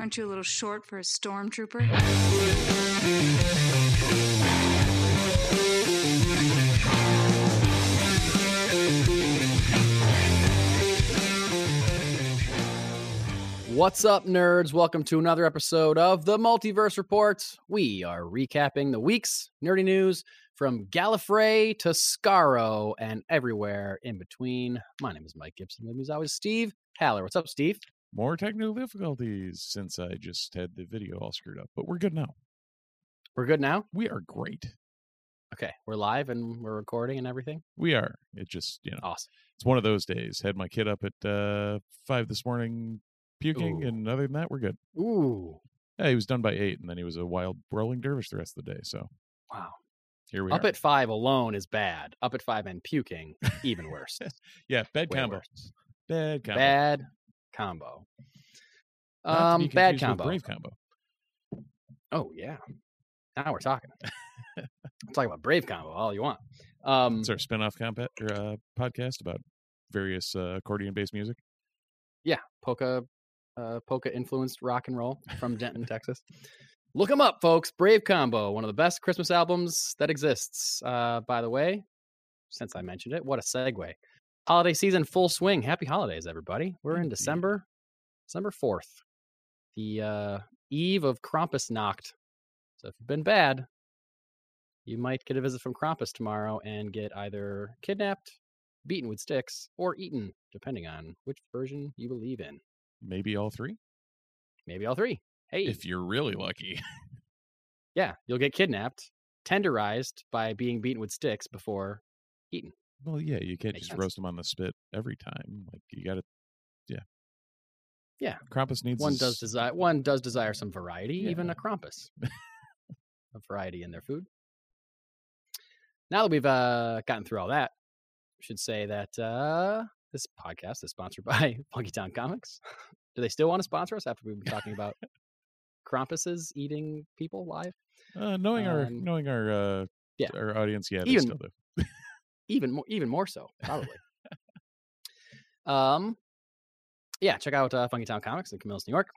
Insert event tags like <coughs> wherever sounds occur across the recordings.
Aren't you a little short for a stormtrooper? What's up, nerds? Welcome to another episode of the Multiverse Report. We are recapping the week's nerdy news from Gallifrey to Skaro and everywhere in between. My name is Mike Gibson. With me, as always, Steve Haller. What's up, Steve? More technical difficulties since I just had the video all screwed up, but we're good now. We're good now? We are great. Okay, we're live and we're recording and everything. We are. It just, you know, Awesome. it's one of those days. Had my kid up at uh, five this morning puking, Ooh. and other than that, we're good. Ooh, Yeah, he was done by eight, and then he was a wild rolling dervish the rest of the day. So wow. here we go. Up are. at five alone is bad. Up at five and puking, even worse. <laughs> yeah, bad Way combo. worse. Bad combo. Bad combo. Um, bad combo. Brave combo. Oh yeah. Now we're talking. <laughs> Talk about Brave Combo all you want. Um, It's our spin-off compa- or, uh, podcast about various uh, accordion-based music. yeah, polka, uh, polka influenced rock and roll from Denton, Texas. Look them up, folks. Brave Combo, one of the best Christmas albums that exists. Uh, by the way, since I mentioned it, what a segue. Holiday season full swing. Happy holidays, everybody. We're in December, December fourth, the uh, eve of Krampusnacht. So if you've been bad, you might get a visit from Krampus tomorrow and get either kidnapped, beaten with sticks, or eaten, depending on which version you believe in. Maybe all three, Maybe all three. Hey, if you're really lucky. <laughs> yeah, you'll get kidnapped, tenderized by being beaten with sticks before eaten. Well, yeah, you can't Makes just sense. roast them on the spit every time. Like you got to, yeah, Yeah. Krampus needs One his- does desire one does desire some variety, even a Krampus. <laughs> a variety in their food. Now that we've uh, gotten through all that, we should say that uh, this podcast is sponsored <laughs> by Funky Town Comics. Do they still want to sponsor us after we've been talking about Krampuses eating people live? Uh, knowing our Um, knowing our uh, yeah. our audience, yeah, they Even- still do. Even more even more so probably <laughs> um yeah check out uh, funky town comics in camillus new york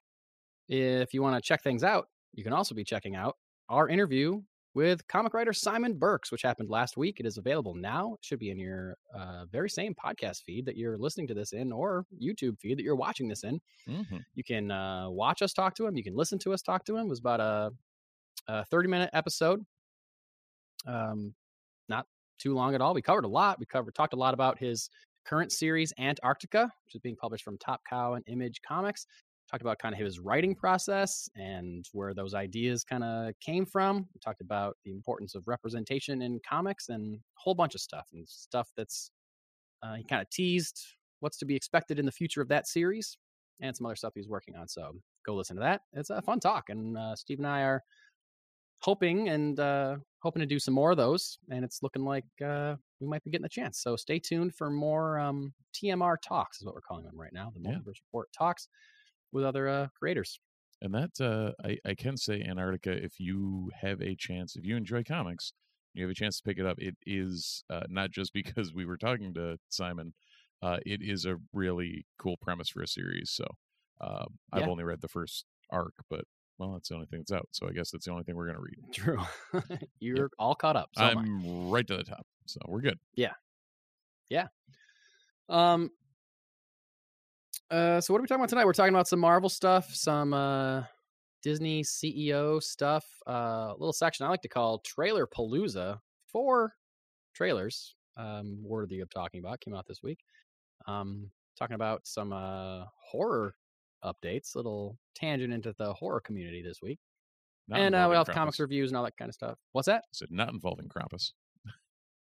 if you want to check things out you can also be checking out our interview with comic writer simon birks which happened last week it is available now it should be in your uh, very same podcast feed that you're listening to this in or youtube feed that you're watching this in Mhm. you can uh, watch us talk to him. You can listen to us talk to him. It was about a, a 30 minute episode. Um, too long at all. We covered a lot. We covered talked a lot about his current series Antarctica, which is being published from Top Cow and Image Comics. Talked about kind of his writing process and where those ideas kind of came from. We talked about the importance of representation in comics and a whole bunch of stuff and stuff that's uh, he kind of teased what's to be expected in the future of that series and some other stuff he's working on. So go listen to that. It's a fun talk, and uh, Steve and I are hoping and uh, hoping to do some more of those. And it's looking like uh, we might be getting a chance. So stay tuned for more um, TMR talks, is what we're calling them right now. The Yeah. Report talks with other uh, creators. And that uh, I I can say Antarctica. If you have a chance, if you enjoy comics, you have a chance to pick it up. It is uh, not just <laughs> because we were talking to Simon. Uh, it is a really cool premise for a series. So um, I've Yeah. only read the first arc, but well, that's the only thing that's out. So I guess that's the only thing we're gonna read. True. <laughs> You're all caught up. So. I'm right to the top, so we're good. Yeah. Yeah. Um. Uh, so what are we talking about tonight? We're talking about some Marvel stuff, some uh, Disney CEO stuff. Uh, a little section I like to call Trailer Palooza. Four trailers, um, worthy of talking about, came out this week. Um, talking about some uh horror updates. Little tangent into the horror community this week, Not and uh, we have comics reviews and all that kind of stuff. What's that? I said not involving Krampus.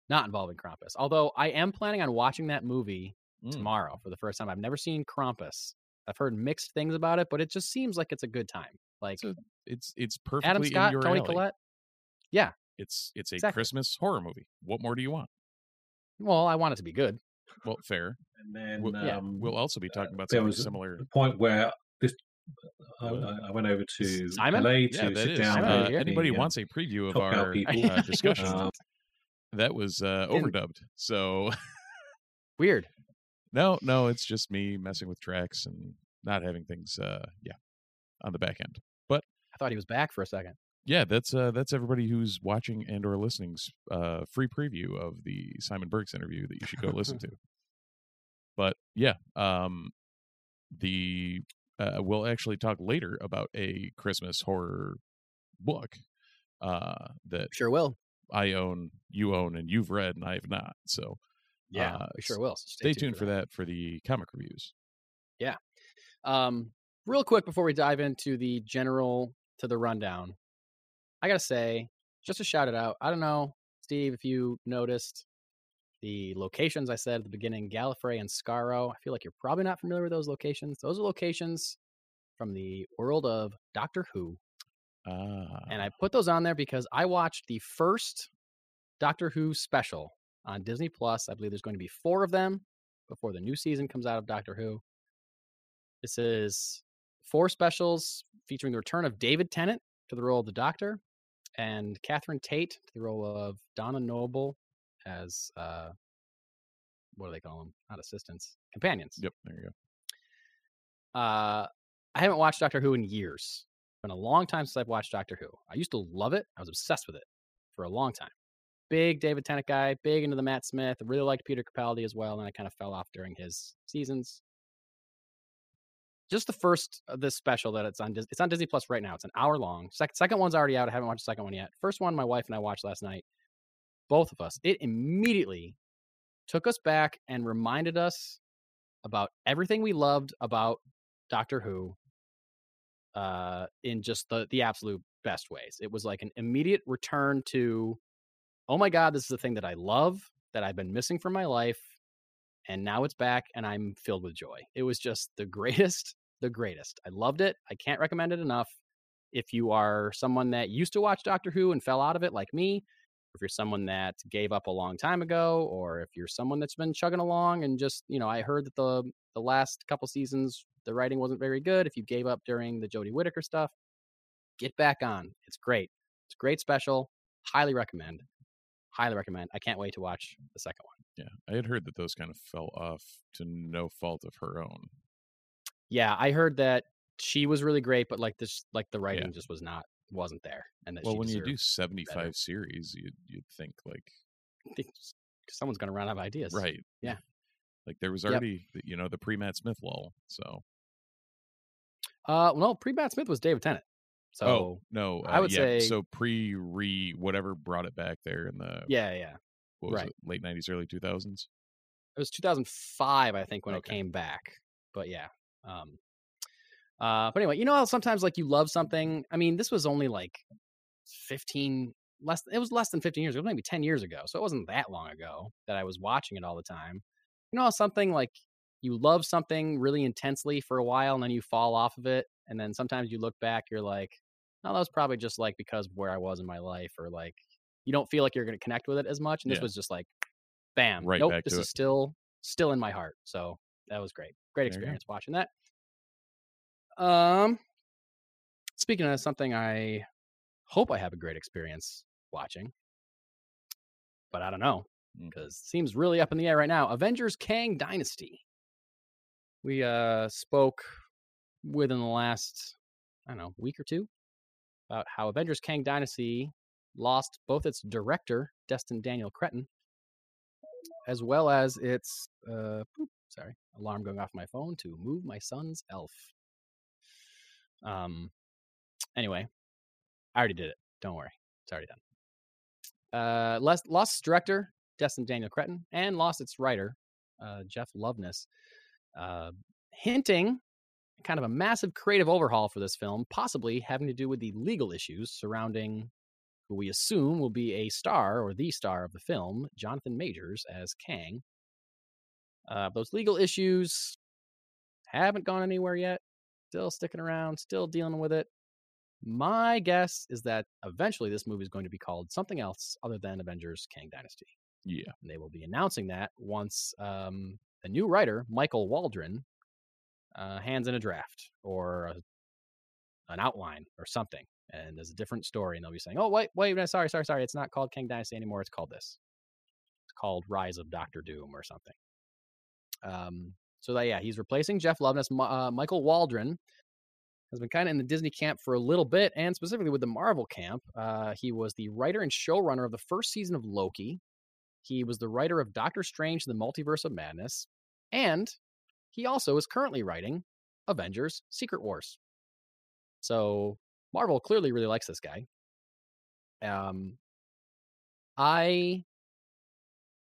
Not involving Krampus. Although I am planning on watching that movie Mm. tomorrow for the first time. I've never seen Krampus. I've heard mixed things about it, but it just seems like it's a good time. Like It's a- It's it's perfectly Adam Scott, in your Toni alley. Collette. Yeah, it's it's a Exactly. Christmas horror movie. What more do you want? Well, I want it to be good. Well, fair. And then We'll, yeah, um, we'll also be talking about there something similar. the point where this I, I- went over to Simon? LA to Yeah, that sit is. down. With anybody the, uh, wants a preview of our uh, <laughs> discussion? um, that was uh, overdubbed. So <laughs> Weird. no, no, it's just me messing with tracks and not having things. Uh, yeah, on the back end. But I thought he was back for a second. Yeah, that's uh, that's everybody who's watching and or listening's uh, free preview of the Simon Birks interview that you should go listen to. But yeah, um, the uh, we'll actually talk later about a Christmas horror book uh, that Sure will. I own, you own, and you've read, and I have not. So Yeah, Uh, we sure will. So stay, tuned for that for the comic reviews. Yeah. Um, real quick before we dive into the general to the rundown, I gotta say, just to shout it out. I don't know, Steve, if you noticed the locations I said at the beginning, Gallifrey and Skaro. I feel like you're probably not familiar with those locations. Those are locations from the world of Doctor Who, Ah, and I put those on there because I watched the first Doctor Who special on Disney Plus. I believe there's going to be four of them before the new season comes out of Doctor Who. This is four specials featuring the return of David Tennant to the role of the Doctor and Catherine Tate to the role of Donna Noble as uh, what do they call them? Not assistants, companions. yep, there you go. Uh, I haven't watched Doctor Who in years. It's been a long time since I've watched Doctor Who. I used to love it. I was obsessed with it for a long time. Big David Tennant guy, big into the Matt Smith. I really liked Peter Capaldi as well, and I kind of fell off during his seasons. Just the first of this special that it's on it's on Disney Plus right now. It's an hour long. Second second one's already out. I haven't watched the second one yet. First one, my wife and I watched last night. Both of us. It immediately took us back and reminded us about everything we loved about Doctor Who uh, in just the the absolute best ways. It was like an immediate return to, oh my god, this is the thing that I love that I've been missing from my life, and now it's back, and I'm filled with joy. It was just the greatest, <laughs> the greatest. I loved it. I can't recommend it enough. If you are someone that used to watch Doctor Who and fell out of it, like me, if you're someone that gave up a long time ago, or if you're someone that's been chugging along and just, you know, I heard that the the last couple seasons the writing wasn't very good. If you gave up during the Jodie Whittaker stuff, get back on. It's great. It's a great special. Highly recommend. Highly recommend. I can't wait to watch the second one. Yeah, I had heard that those kind of fell off to no fault of her own. Yeah, I heard that she was really great, but like this, like the writing just was not wasn't there. And that Well, when you do seventy-five series, you'd you'd think like I someone's gonna run out of ideas. right, Yeah. Like there was already, the- you know, the pre Matt Smith lull. So Uh, well, no, pre Matt Smith was David Tennant. So oh no, I uh, would yeah, say- so pre re whatever brought it back there in the yeah, yeah. What was right. it, late nineties, early two thousands. it was 2005 i think when Okay. it came back but yeah um uh but anyway you know how sometimes like you love something i mean this was only like 15 less it was less than 15 years ago, maybe 10 years ago so it wasn't that long ago that i was watching it all the time you know how something like you love something really intensely for a while and then you fall off of it and then sometimes you look back you're like oh that was probably just like because of where i was in my life or like you don't feel like you're going to connect with it as much and this Yeah. was just like bam Right nope this is it. still still in my heart so that was great great There you go. experience watching that um speaking of something i hope i have a great experience watching but i don't know Mm. because it seems really up in the air right now avengers kang dynasty we uh spoke within the last i don't know week or two about how avengers kang dynasty lost both its director destin daniel cretton as well as its uh sorry alarm going off my phone to move my son's elf. Um anyway i already did it. Don't worry. It's already done. Uh lost, lost director destin daniel cretton and lost its writer uh jeff loveness. Uh hinting kind of a massive creative overhaul for this film possibly having to do with the legal issues surrounding who we assume will be a star or the star of the film, Jonathan Majors as Kang. Uh, those legal issues haven't gone anywhere yet. Still sticking around, still dealing with it. My guess is that eventually this movie is going to be called something else other than Avengers Kang Dynasty. Yeah, And they will be announcing that once um, the new writer, Michael Waldron, uh, hands in a draft or a, an outline or something. And there's a different story, and they'll be saying, "Oh, wait, wait, no, sorry, sorry, sorry. It's not called King Dynasty anymore. It's called this. It's called Rise of Doctor Doom or something." Um, so that yeah, he's replacing Jeff Loveness. Uh, Michael Waldron has been kind of in the Disney camp for a little bit, and specifically with the Marvel camp. Uh, he was the writer and showrunner of the first season of Loki. He was the writer of Doctor Strange: The Multiverse of Madness, and he also is currently writing Avengers: Secret Wars. So Marvel clearly really likes this guy. Um, I,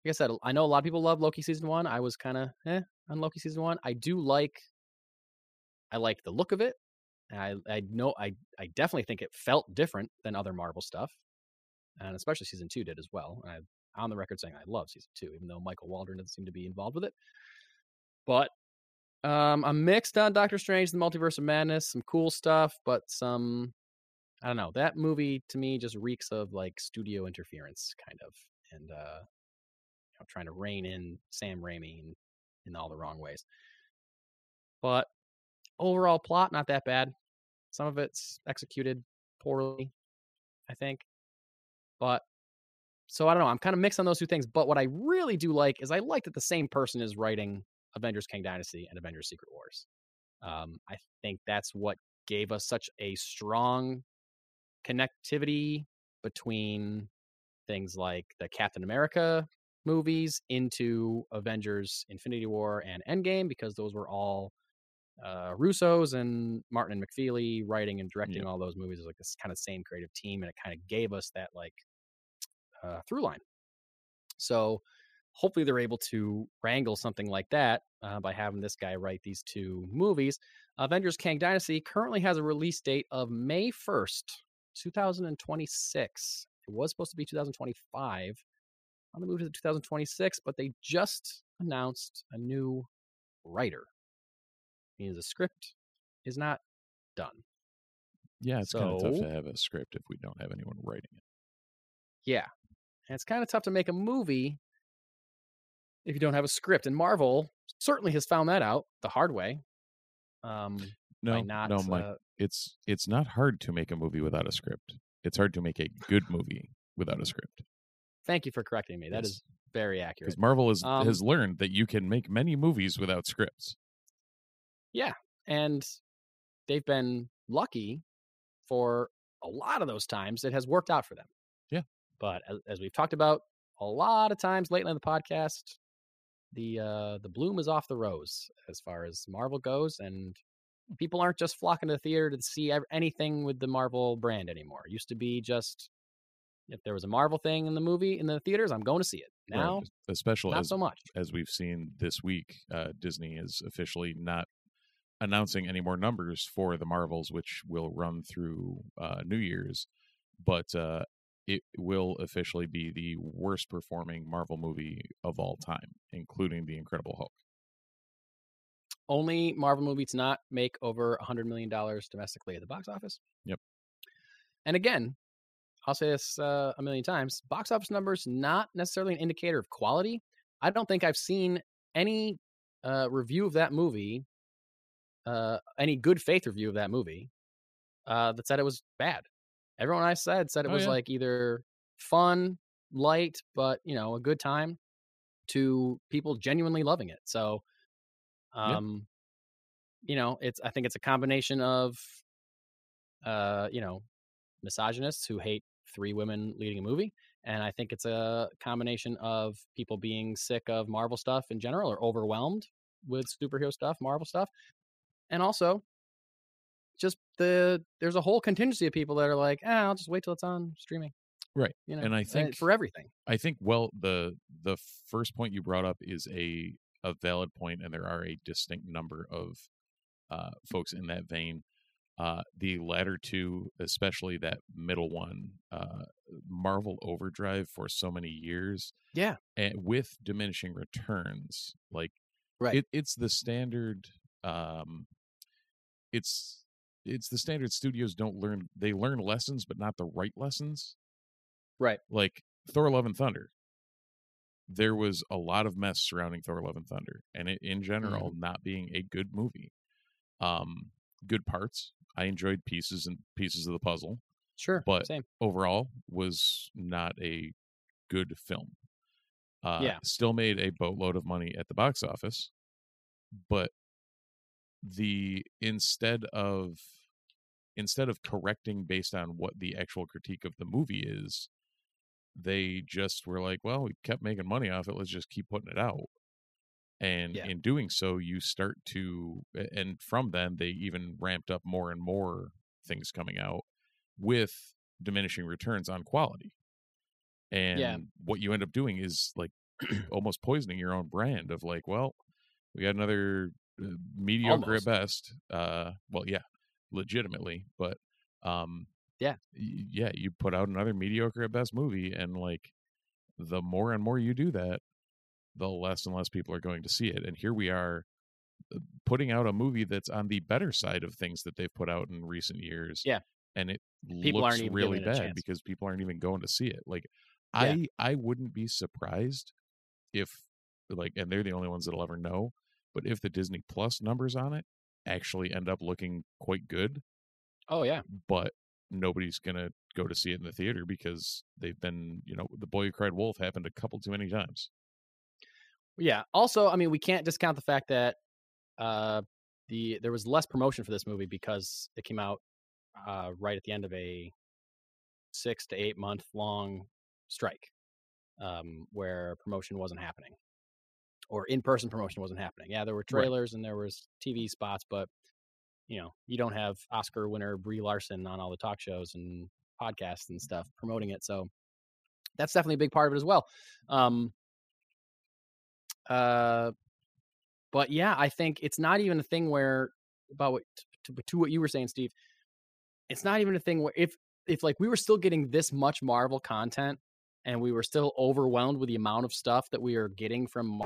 like I said, I know a lot of people love Loki season one. I was kind of eh on Loki season one. I do like, I like the look of it. I I know I I definitely think it felt different than other Marvel stuff, and especially season two did as well. I'm on the record saying I love season two, even though Michael Waldron doesn't seem to be involved with it. But um, I'm mixed on Doctor Strange: The Multiverse of Madness. Some cool stuff, but some I don't know. That movie to me just reeks of like studio interference, kind of, and uh, you know, trying to rein in Sam Raimi in, in all the wrong ways. But overall plot not that bad. Some of it's executed poorly, I think. But so I don't know. I'm kind of mixed on those two things. But what I really do like is I like that the same person is writing Avengers Kang Dynasty and Avengers Secret Wars. Um, I think that's what gave us such a strong connectivity between things like the Captain America movies into Avengers Infinity War and Endgame because those were all uh, Russo's and Markus and McFeely writing and directing Yeah. all those movies. Was like this kind of same creative team, and it kind of gave us that like uh, through line. So hopefully they're able to wrangle something like that uh, by having this guy write these two movies. Avengers Kang Dynasty currently has a release date of May 1st, 2026. It was supposed to be 2025. On the move to 2026, but they just announced a new writer. Means the script is not done. Yeah, it's kind of tough to have a script if we don't have anyone writing it. Yeah. And it's kind of tough to make a movie if you don't have a script. And Marvel certainly has found that out the hard way. Um, No, not, no, Mike. uh, it's it's not hard to make a movie without a script. It's hard to make a good movie without a script. thank you for correcting me. That is very accurate. Because Marvel has Um, has learned that you can make many movies without scripts. Yeah, and they've been lucky for a lot of those times it has worked out for them Yeah. but as, as we've talked about a lot of times lately in the podcast the uh the bloom is off the rose as far as marvel goes and people aren't just flocking to the theater to see anything with the marvel brand anymore it used to be just if there was a marvel thing in the movie in the theaters i'm going to see it now es- especially not as so much as we've seen this week, uh, Disney is officially not announcing any more numbers for the Marvels, which will run through uh, New Year's. But uh, it will officially be the worst performing Marvel movie of all time, including The Incredible Hulk. Only Marvel movie to not make over a hundred million dollars domestically at the box office. Yep. And again, I'll say this uh, a million times: box office numbers not necessarily an indicator of quality. I don't think I've seen any uh, review of that movie, uh, any good faith review of that movie, uh, that said it was bad. Everyone I said said it Oh, was yeah. like either fun, light, but you know, a good time, to people genuinely loving it. So, Yeah. um, you know, it's I think it's a combination of, uh, you know, misogynists who hate three women leading a movie, and I think it's a combination of people being sick of Marvel stuff in general or overwhelmed with superhero stuff, Marvel stuff, and also just the there's a whole contingency of people that are like, ah, I'll just wait till it's on streaming, Right. You know, And I think for everything. I think well the the first point you brought up is a a valid point, and there are a distinct number of uh, folks in that vein. Uh, the latter two, especially that middle one, uh, Marvel Overdrive for so many years, Yeah. and with diminishing returns, like Right. it, it's the standard. Um, it's it's the standard. Studios don't learn; they learn lessons, but not the right lessons Right. like Thor: Love and Thunder. There was a lot of mess surrounding Thor: Love and Thunder, and it in general Mm-hmm. not being a good movie. Um, good parts. I enjoyed pieces and pieces of the puzzle. Sure. but- same. Overall, was not a good film. Uh, Yeah. still made a boatload of money at the box office, but the instead of instead of correcting based on what the actual critique of the movie is, they just were like, well, we kept making money off it. Let's just keep putting it out. And Yeah. in doing so, you start to, and from then, they even ramped up more and more things coming out with diminishing returns on quality. And what you end up doing is like <clears throat> almost poisoning your own brand of like, well, we got another uh, mediocre Almost. at best. Uh, well, yeah, legitimately, but um, Yeah. yeah, you put out another mediocre at best movie, and like the more and more you do that, the less and less people are going to see it. And here we are uh, putting out a movie that's on the better side of things that they've put out in recent years. Yeah. and it People looks really giving it a bad because people aren't even going to see it. Like, Yeah. I I wouldn't be surprised if like, and they're the only ones that'll ever know. But if the Disney Plus numbers on it actually end up looking quite good, Oh yeah. but nobody's gonna go to see it in the theater because they've been, you know, the boy who cried wolf happened a couple too many times. Yeah. Also, I mean, we can't discount the fact that uh, the there was less promotion for this movie because it came out uh, right at the end of a six to eight month long strike, um, where promotion wasn't happening, or in person promotion wasn't happening. Yeah, there were Right. trailers and there was TV spots, but you know, you don't have Oscar winner Brie Larson on all the talk shows and podcasts and stuff promoting it. So that's definitely a big part of it as well. Um, uh, but yeah, I think it's not even a thing where about what to, to what you were saying, Steve. It's not even a thing where if if like we were still getting this much Marvel content and we were still overwhelmed with the amount of stuff that we are getting from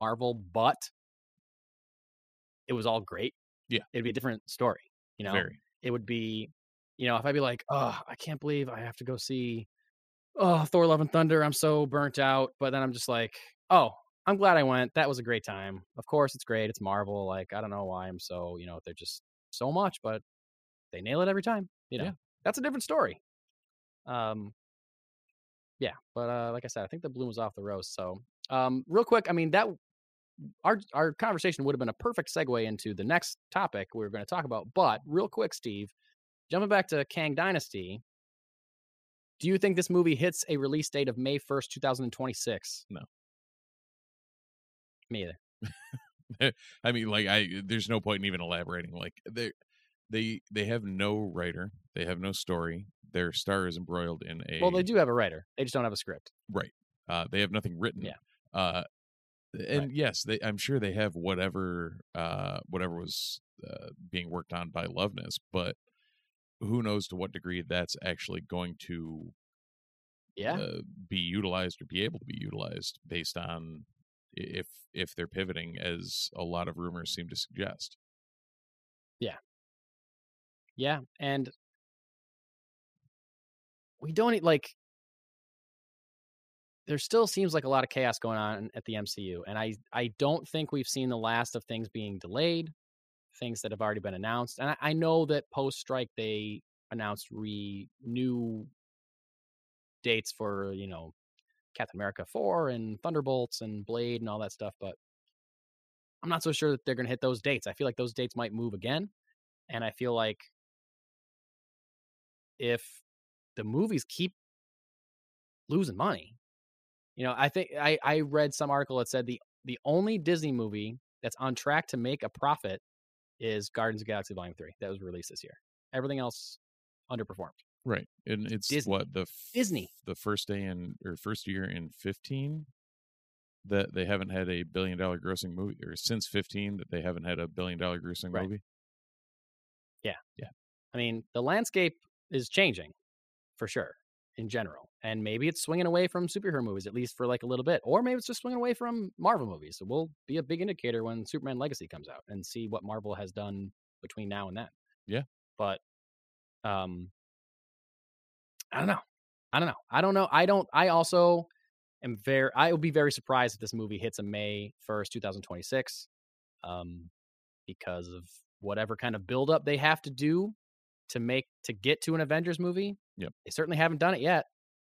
Marvel, but it was all great. Yeah. it'd be a different story. You know, Very. it would be, you know, if I'd be like, oh, I can't believe I have to go see, oh, Thor: Love and Thunder. I'm so burnt out. But then I'm just like, oh, I'm glad I went. That was a great time. Of course, it's great. It's Marvel. Like, I don't know why I'm so, you know, they're just so much, but they nail it every time. You know, Yeah. that's a different story. Um, yeah, but uh, like I said, I think the bloom was off the rose. So, um, real quick, I mean that our our conversation would have been a perfect segue into the next topic we were going to talk about. But real quick, Steve, jumping back to Kang Dynasty, do you think this movie hits a release date of May first, two thousand and twenty six? No. Me either. <laughs> I mean, like, I there's no point in even elaborating. Like, they they they have no writer, they have no story. Their star is embroiled in a Well, they do have a writer. They just don't have a script. right. Uh, they have nothing written. Yeah. Uh, and yes, they. I'm sure they have whatever uh whatever was uh, being worked on by Loveness, but who knows to what degree that's actually going to Yeah. uh, be utilized or be able to be utilized based on if if they're pivoting as a lot of rumors seem to suggest. Yeah, Yeah, and we don't like. There still seems like a lot of chaos going on at the MCU, and I I don't think we've seen the last of things being delayed, things that have already been announced. And I, I know that post strike they announced re new dates for you know Captain America four and Thunderbolts and Blade and all that stuff, but I'm not so sure that they're going to hit those dates. I feel like those dates might move again, and I feel like if the movies keep losing money, you know, I think I I read some article that said the the only Disney movie that's on track to make a profit is Guardians of Galaxy Volume Three that was released this year. Everything else underperformed. Right, and it's Disney. what the f- Disney. the first day in or first year in fifteen that they haven't had a billion dollar grossing movie, or since fifteen that they haven't had a billion dollar grossing Right. movie. Yeah. Yeah. I mean, the landscape is changing for sure in general. And maybe it's swinging away from superhero movies, at least for like a little bit. Or maybe it's just swinging away from Marvel movies. So we'll be a big indicator when Superman Legacy comes out and see what Marvel has done between now and then. Yeah. But um I don't know. I don't know. I don't know. I don't I also am very I will be very surprised if this movie hits a May 1st, 2026. Um because of whatever kind of buildup they have to do to make to get to an Avengers movie. Yep. They certainly haven't done it yet.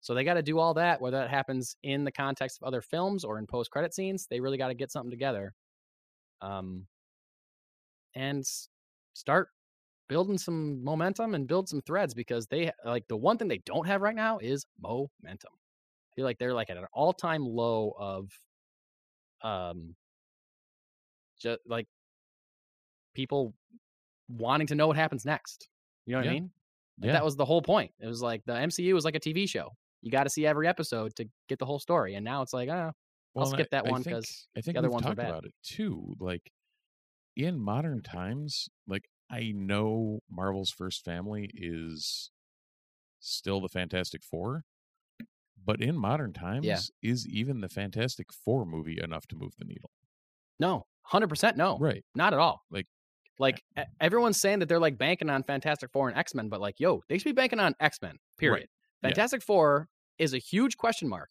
So they got to do all that, whether that happens in the context of other films or in post credit scenes. They really got to get something together, um, and start building some momentum and build some threads because they like the one thing they don't have right now is momentum. I feel like they're like at an all time low of um just like people wanting to know what happens next. You know what I mean? Like, Yeah. That was the whole point. It was like the MCU was like a TV show. You got to see every episode to get the whole story. And now it's like, oh, I'll skip that I one 'cause I think other we've ones talked about it too. Like in modern times, like I know Marvel's first family is still the Fantastic Four, but in modern times, is even the Fantastic Four movie enough to move the needle? no, 100% no. Right. Not at all. Like- like everyone's saying that they're like banking on Fantastic Four and X Men, but like, yo, they should be banking on X Men. Period. Yeah. Fantastic Four is a huge question mark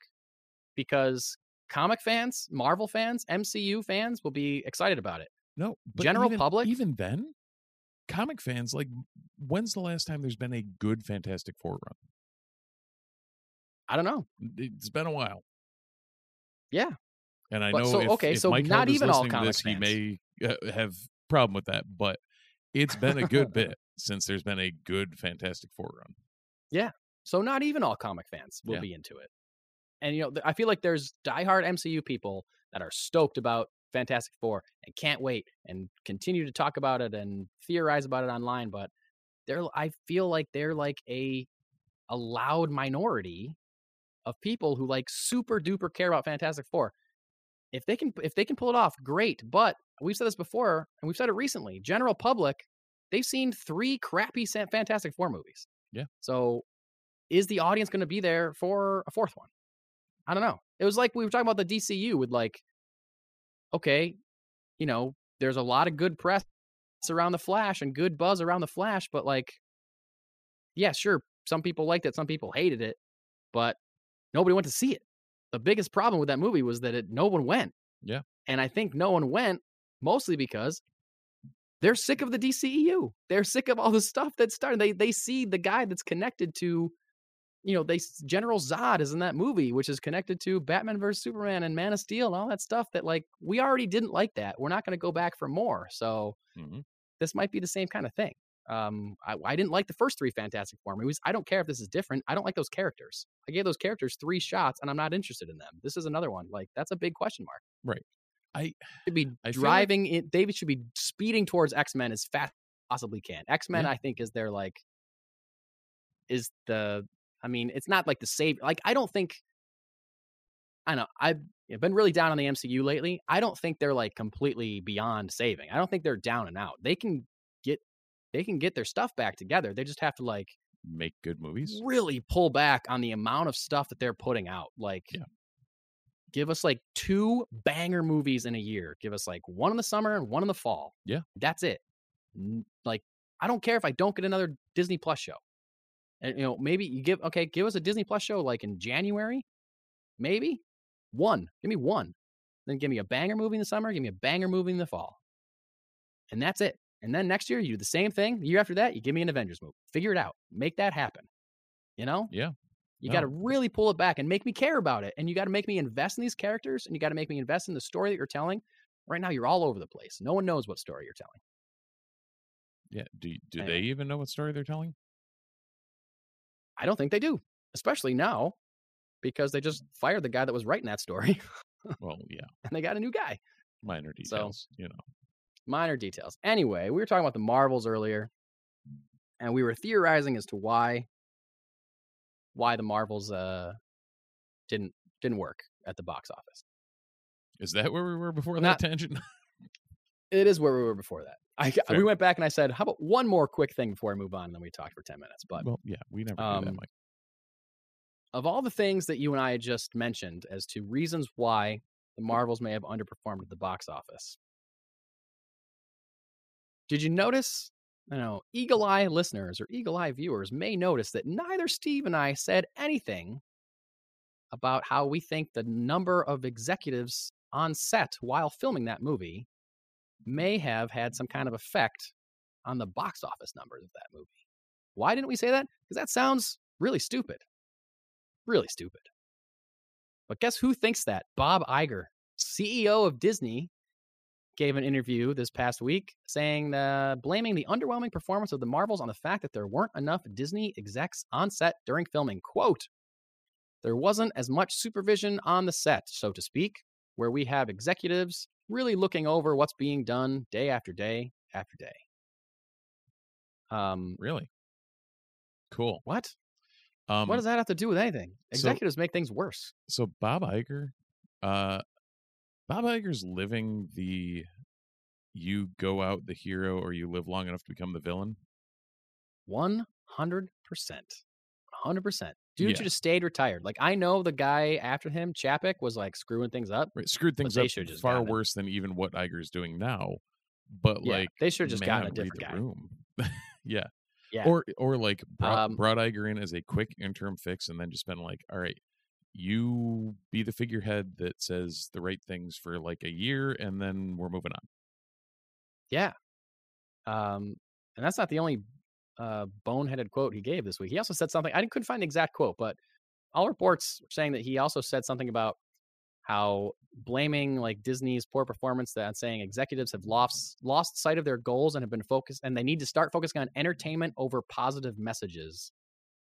because comic fans, Marvel fans, MCU fans will be excited about it. No, but General even- public? Even then, comic fans like when's the last time there's been a good Fantastic Four run? I don't know. It's been a while. Yeah. And I But know so- if, okay, if so Mike not even all comic this, he may uh, have problem with that, but it's been a good <laughs> bit since there's been a good Fantastic Four run. Yeah. So not even all comic fans will Yeah. be into it. And you know, I feel like there's diehard MCU people that are stoked about Fantastic Four and can't wait and continue to talk about it and theorize about it online. But they're, I feel like they're like a a loud minority of people who like super duper care about Fantastic Four. If they can, if they can pull it off, great. But we've said this before, and we've said it recently. General public, they've seen three crappy Fantastic Four movies. Yeah. So is the audience going to be there for a fourth one? I don't know. It was like we were talking about the DCU with like, okay, you know, there's a lot of good press around the Flash and good buzz around the Flash, but like, yeah, sure, some people liked it, some people hated it, but nobody went to see it. The biggest problem with that movie was that it no one went. Yeah. And I think no one went mostly because they're sick of the DCEU. They're sick of all the stuff that's started. They they see the guy that's connected to you know, they General Zod is in that movie, which is connected to Batman versus Superman and Man of Steel and all that stuff. That like we already didn't like that. We're not going to go back for more. So hmm this might be the same kind of thing. Um, I, I didn't like the first three Fantastic Four movies. I don't care if this is different. I don't like those characters. I gave those characters three shots, and I'm not interested in them. This is another one. Like that's a big question mark. Right. I Should be I feel like- driving it. David should be speeding towards X Men as fast as possibly can. X Men, Yeah. I think, is their like is the. I mean, it's not like the save. Like I don't think. I know I've been really down on the MCU lately. I don't think they're like completely beyond saving. I don't think they're down and out. They can they can get their stuff back together. They just have to like make good movies. really pull back on the amount of stuff that they're putting out. Like, Yeah. give us like two banger movies in a year. Give us like one in the summer and one in the fall. Yeah. that's it. Like, I don't care if I don't get another Disney Plus show. And you know, maybe you give okay, give us a Disney Plus show like in January, maybe one. Give me one. Then give me a banger movie in the summer. Give me a banger movie in the fall. And that's it. And then next year you do the same thing. The year after that, you give me an Avengers movie. Figure it out. Make that happen. You know? Yeah. You No. got to really pull it back and make me care about it. And you got to make me invest in these characters and you got to make me invest in the story that you're telling. Right now, you're all over the place. No one knows what story you're telling. Yeah. Do do they even know what story they're telling? I don't think they do, especially now because they just fired the guy that was writing that story Well, yeah, <laughs> and they got a new guy. minor So- details. you know. Minor details. Anyway, we were talking about the Marvels earlier, and we were theorizing as to why why the Marvels uh didn't didn't work at the box office. Is that where we were before Not- that tangent? <laughs> It is where we were before that. I we went back and I said, "How about one more quick thing before I move on?" And then we talked for ten minutes. But well, yeah, we never do that, um, Mike. of all the things that you and I had just mentioned as to reasons why the Marvels may have underperformed at the box office, did you notice? You know, eagle eye listeners or eagle eye viewers may notice that neither Steve and I said anything about how we think the number of executives on set while filming that movie may have had some kind of effect on the box office numbers of that movie. Why didn't we say that? Because that sounds really stupid. Really stupid. But guess who thinks that? Bob Iger, CEO of Disney, gave an interview this past week saying uh, blaming the underwhelming performance of the Marvels on the fact that there weren't enough Disney execs on set during filming. Quote, there wasn't as much supervision on the set, so to speak, where we have executives really looking over what's being done day after day after day. Um, Really? Cool. what? Um, what does that have to do with anything? so- Executives make things worse. so Bob Iger, uh, Bob Iger's living the you go out the hero or you live long enough to become the villain. One hundred percent, hundred percent. Dude Yeah. should have stayed retired. Like I know the guy after him, Chapek, was like screwing things up. Right, screwed things up far worse than even what Iger's doing now. But Yeah, like, they should have just man, gotten a different the guy. room. <laughs> yeah. Yeah, or or like brought, Um, brought Iger in as a quick interim fix, and then just been like, all right, you be the figurehead that says the right things for like a year, and then we're moving on. yeah. Um, and that's not the only uh boneheaded quote he gave this week. He also said something. I couldn't find the exact quote, but all reports saying that he also said something about how blaming like Disney's poor performance that saying executives have lost lost sight of their goals and have been focused and they need to start focusing on entertainment over positive messages.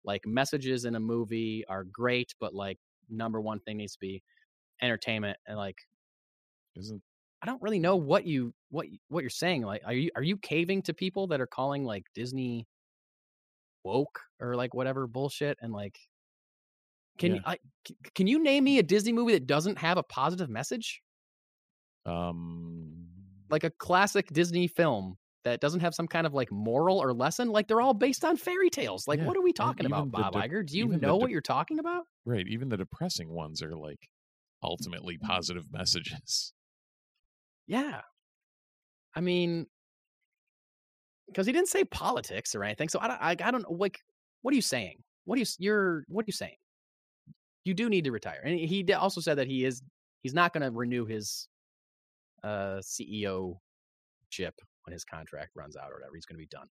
Like messages in a movie are great, but like number one thing needs to be entertainment and like Isn't I don't really know what you what what you're saying. Like, are you are you caving to people that are calling like Disney woke or like whatever bullshit? And like, can you Yeah. I, can you name me a Disney movie that doesn't have a positive message? um Like a classic Disney film that doesn't have some kind of like moral or lesson? Like they're all based on fairy tales. Like, Yeah, what are we talking about, Bob de- Iger? Do you know de- what you're talking about? right? Even the depressing ones are like ultimately positive <laughs> messages. Yeah. I mean, because he didn't say politics or anything. So I don't, I, I don't know. Like, what are you saying? What are you, you're, what are you saying? You do need to retire. And he also said that he is, he's not going to renew his uh, CEO ship when his contract runs out or whatever. He's going to be done.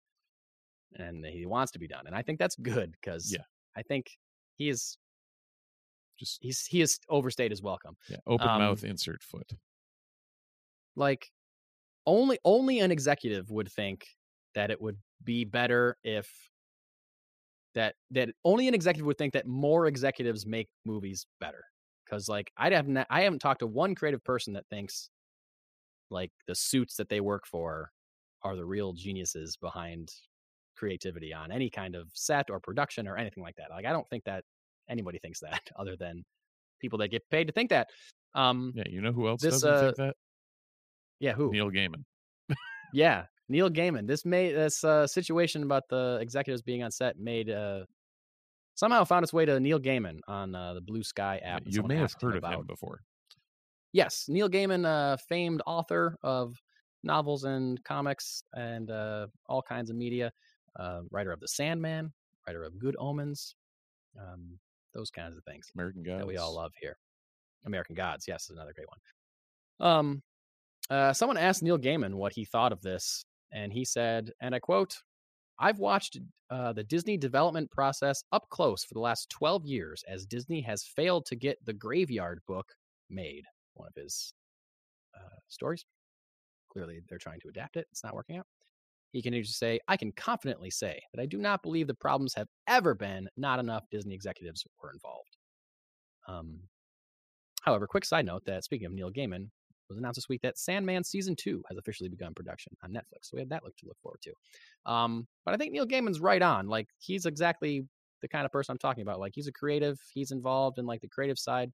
And he wants to be done. And I think that's good because Yeah. I think he is, Just he's, he has overstayed his welcome. yeah, open Um, mouth, insert foot. like only only an executive would think that it would be better if that that only an executive would think that more executives make movies better because like i haven't i haven't talked to one creative person that thinks like the suits that they work for are the real geniuses behind creativity on any kind of set or production or anything like that like i don't think that anybody thinks that <laughs> other than people that get paid to think that um Yeah, you know who else this, doesn't uh, think that? yeah who Neil Gaiman. Yeah, Neil Gaiman. This made this uh, situation about the executives being on set made uh, somehow found its way to Neil Gaiman on uh, the Blue Sky app. you may have him heard of him before. Yes, Neil Gaiman, uh, famed author of novels and comics and uh, all kinds of media, uh, writer of The Sandman, writer of Good Omens, um, those kinds of things. American Gods. that we all love here. American Gods, yes, is another great one. Um, uh, someone asked Neil Gaiman what he thought of this, and he said, and I quote, I've watched uh, the Disney development process up close for the last 12 years as Disney has failed to get the Graveyard book made, one of his uh, stories. Clearly, they're trying to adapt it. It's not working out. He continues to say, I can confidently say that I do not believe the problems have ever been not enough Disney executives were involved. Um, however, quick side note that speaking of Neil Gaiman, was announced this week that Sandman season two has officially begun production on Netflix. So we have that look to look forward to. Um, but I think Neil Gaiman's right on. Like he's exactly the kind of person I'm talking about. Like he's a creative. He's involved in like the creative side.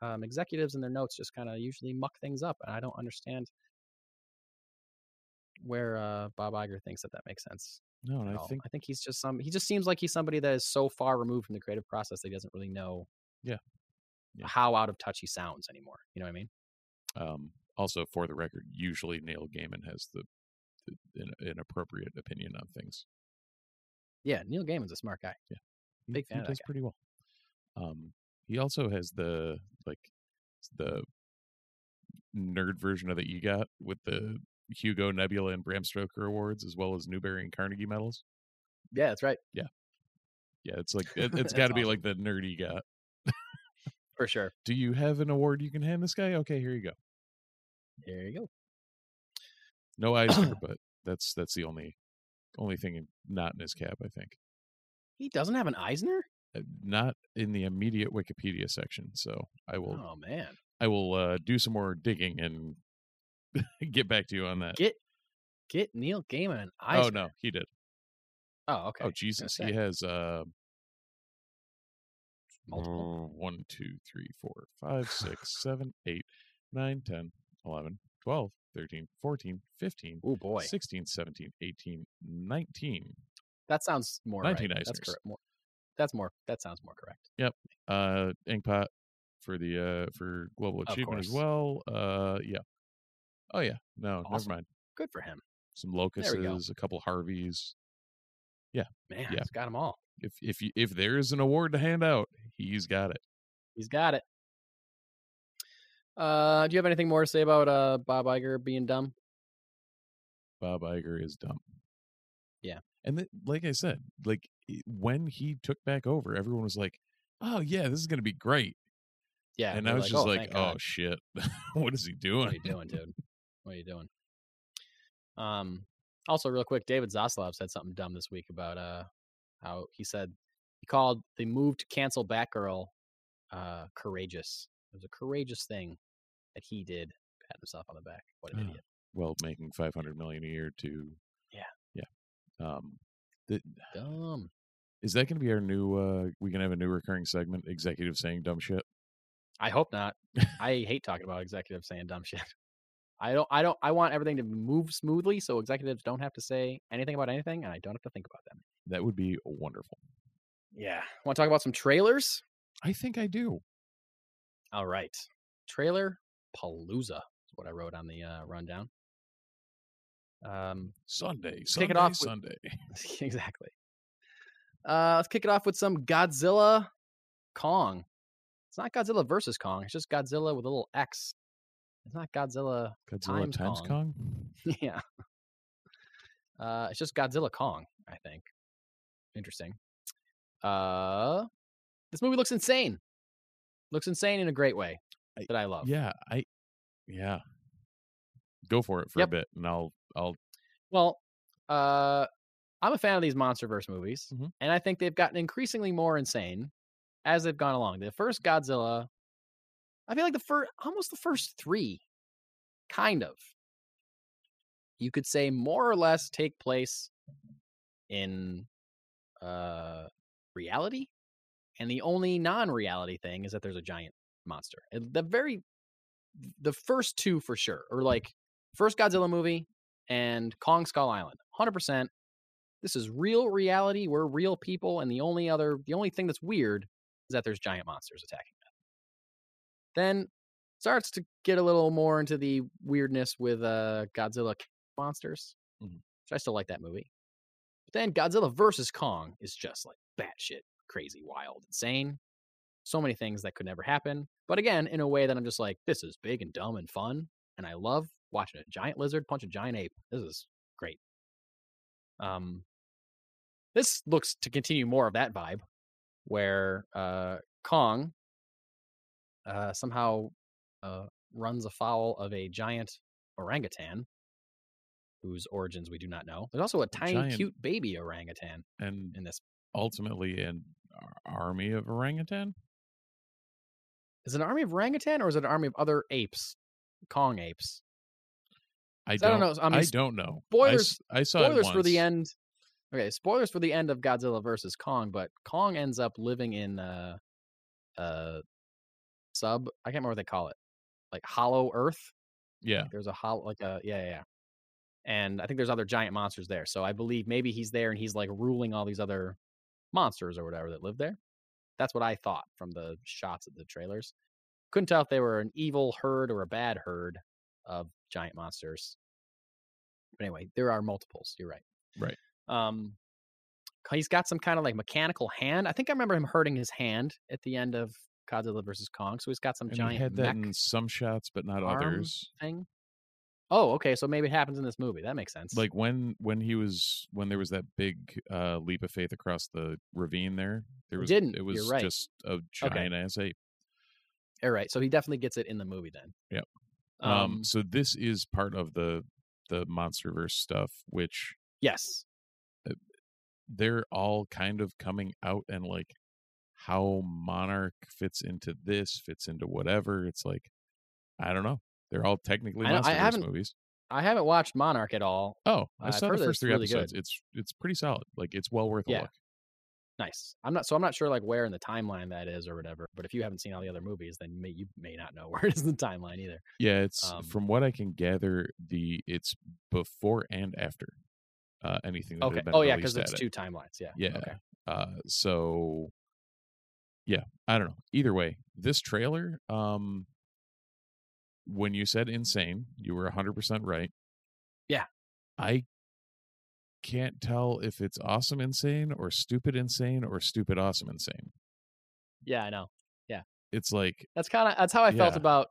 Um, executives and their notes just kind of usually muck things up, and I don't understand where uh, Bob Iger thinks that that makes sense. No, and I think I think he's just some. He just seems like he's somebody that is so far removed from the creative process that he doesn't really know. Yeah. Yeah. How out of touch he sounds anymore. You know what I mean? um, also for the record, usually Neil Gaiman has the, the an, an appropriate opinion on things. Yeah, Neil Gaiman's a smart guy. He, Big he fan that does pretty well. Um, he also has the like the nerd version of the EGOT with the Hugo, Nebula, and Bram Stoker awards, as well as Newbery and Carnegie medals. Yeah, that's right. Yeah, yeah. it's like it, <laughs> it's That's got to be like the nerd EGOT. For sure. <laughs> Do you have an award you can hand this guy? Okay, here you go. There you go. No Eisner, <clears throat> but that's that's the only only thing not in his cap. I think He doesn't have an Eisner. Uh, not in the immediate Wikipedia section. So I will Oh man, I will uh, do some more digging and <laughs> get back to you on that. get get Neil Gaiman Eisner. Oh no, he did. Oh okay. Oh Jesus, he has uh Multiple. one, two, three, four, five, six, seven, eight, nine, 10, 11, 12, 13, 14, 15, Oh boy, 16, 17, 18, 19. that sounds more 19 right. That's correct. More, that's more. That sounds more correct. Yep. Uh Inkpot for the uh for global achievement as well. Uh yeah. Oh yeah. No, Awesome. never mind. Good for him. Some locusts, a couple Harveys. Yeah, man, Yeah. he's got them all. If if you, if there is an award to hand out, he's got it. He's got it. Uh, do you have anything more to say about uh Bob Iger being dumb? Bob Iger is dumb. Yeah. And like I said, like when he took back over, everyone was like, "Oh yeah, this is going to be great." Yeah, and I was just "Oh, like, "Oh God." shit. <laughs> what is he doing?" what are you doing, dude? What are you doing? Um. Also, real quick, David Zaslav said something dumb this week about uh how he said he called the move to cancel Batgirl uh courageous. It was a courageous thing that he did. Pat himself on the back. What an Ah. idiot! well, making 500 million a year to Yeah. Yeah. Um th- Dumb. is that going to be our new uh we can have a new recurring segment executive saying dumb shit? I hope not. <laughs> I hate talking about executives saying dumb shit. I don't. I don't. I want everything to move smoothly, so executives don't have to say anything about anything, and I don't have to think about them. That would be wonderful. Yeah. Want to talk about some trailers? I think I do. All right. Trailer Palooza is what I wrote on the uh, rundown. Um, Sunday, kick Sunday, it off with- Sunday. <laughs> <laughs> exactly. Uh, let's kick it off with some Godzilla Kong. It's not Godzilla versus Kong. It's just Godzilla with a little X. It's not Godzilla. Godzilla Times times, Kong. Kong. <laughs> yeah. Uh, it's just Godzilla Kong. I think. Interesting. Uh, this movie looks insane. Looks insane in a great way I- that I love. Yeah, I yeah. Go for it for Yep. a bit and I'll I'll Well, uh, I'm a fan of these MonsterVerse movies, Mhm. and I think they've gotten increasingly more insane as they've gone along. The first Godzilla, I feel like the first, almost the first three, kind of, you could say more or less take place in uh reality, and the only non-reality thing is that there's a giant monster. The very, the first two for sure, or like first Godzilla movie and Kong Skull Island. 100%. This is real reality. We're real people and the only other the only thing that's weird is that there's giant monsters attacking. Then starts to get a little more into the weirdness with uh Godzilla monsters. Mhm. Which I still like that movie. But then Godzilla versus Kong is just like batshit crazy, wild, insane. So many things that could never happen. But again, in a way that I'm just like, this is big and dumb and fun. And I love watching a giant lizard punch a giant ape. This is great. Um, this looks to continue more of that vibe, where uh, Kong uh, somehow uh, runs afoul of a giant orangutan, whose origins we do not know. There's also a tiny, giant- cute baby orangutan and in this. ultimately an army of orangutan. Is it an army of orangutan or is it an army of other apes, Kong apes? I I don't, don't know. I mean, I don't know. I spoilers- s- I, saw it spoilers for the end. Okay, spoilers for the end of Godzilla versus Kong, but Kong ends up living in uh uh sub I can't remember what they call it. Like hollow earth. Yeah, there's a hollow like a yeah, yeah, yeah. And I think there's other giant monsters there. So I believe maybe he's there and he's like ruling all these other monsters or whatever that live there. That's what I thought from the shots of the trailers. Couldn't tell if they were an evil herd or a bad herd of giant monsters. But anyway, there are multiples. You're right. Right. Um, he's got some kind of like mechanical hand. I think I remember him hurting his hand at the end of Godzilla versus Kong. So he's got some and giant he had that in some shots, but not others. thing. Oh, okay. So maybe it happens in this movie. That makes sense. Like when when he was when there was that big uh, leap of faith across the ravine there. There was didn't. it was right. just a giant ass ape. all right. So he definitely gets it in the movie then. Yep. Um, Um, so this is part of the the MonsterVerse stuff, which Yes. they're all kind of coming out and like how Monarch fits into this, fits into whatever. It's like I don't know. They're all technically I I haven't- movies. I haven't watched Monarch at all. Oh, I I've saw the first three really episodes. good. It's it's pretty solid. Like it's well worth a look. Nice. I'm not so I'm not sure like where in the timeline that is or whatever. But if you haven't seen all the other movies, then may, you may not know <laughs> where it is in the timeline either. Yeah, it's Um, from what I can gather, the it's before and after uh, anything that Okay. Oh yeah, because it's it. two timelines. Yeah. Yeah. Okay. Uh, so yeah, I don't know. Either way, this trailer, um, when you said insane, you were hundred percent right. Yeah. I can't tell if it's awesome insane or stupid insane or stupid awesome insane. Yeah, I know. Yeah. It's like That's kind of that's how I felt about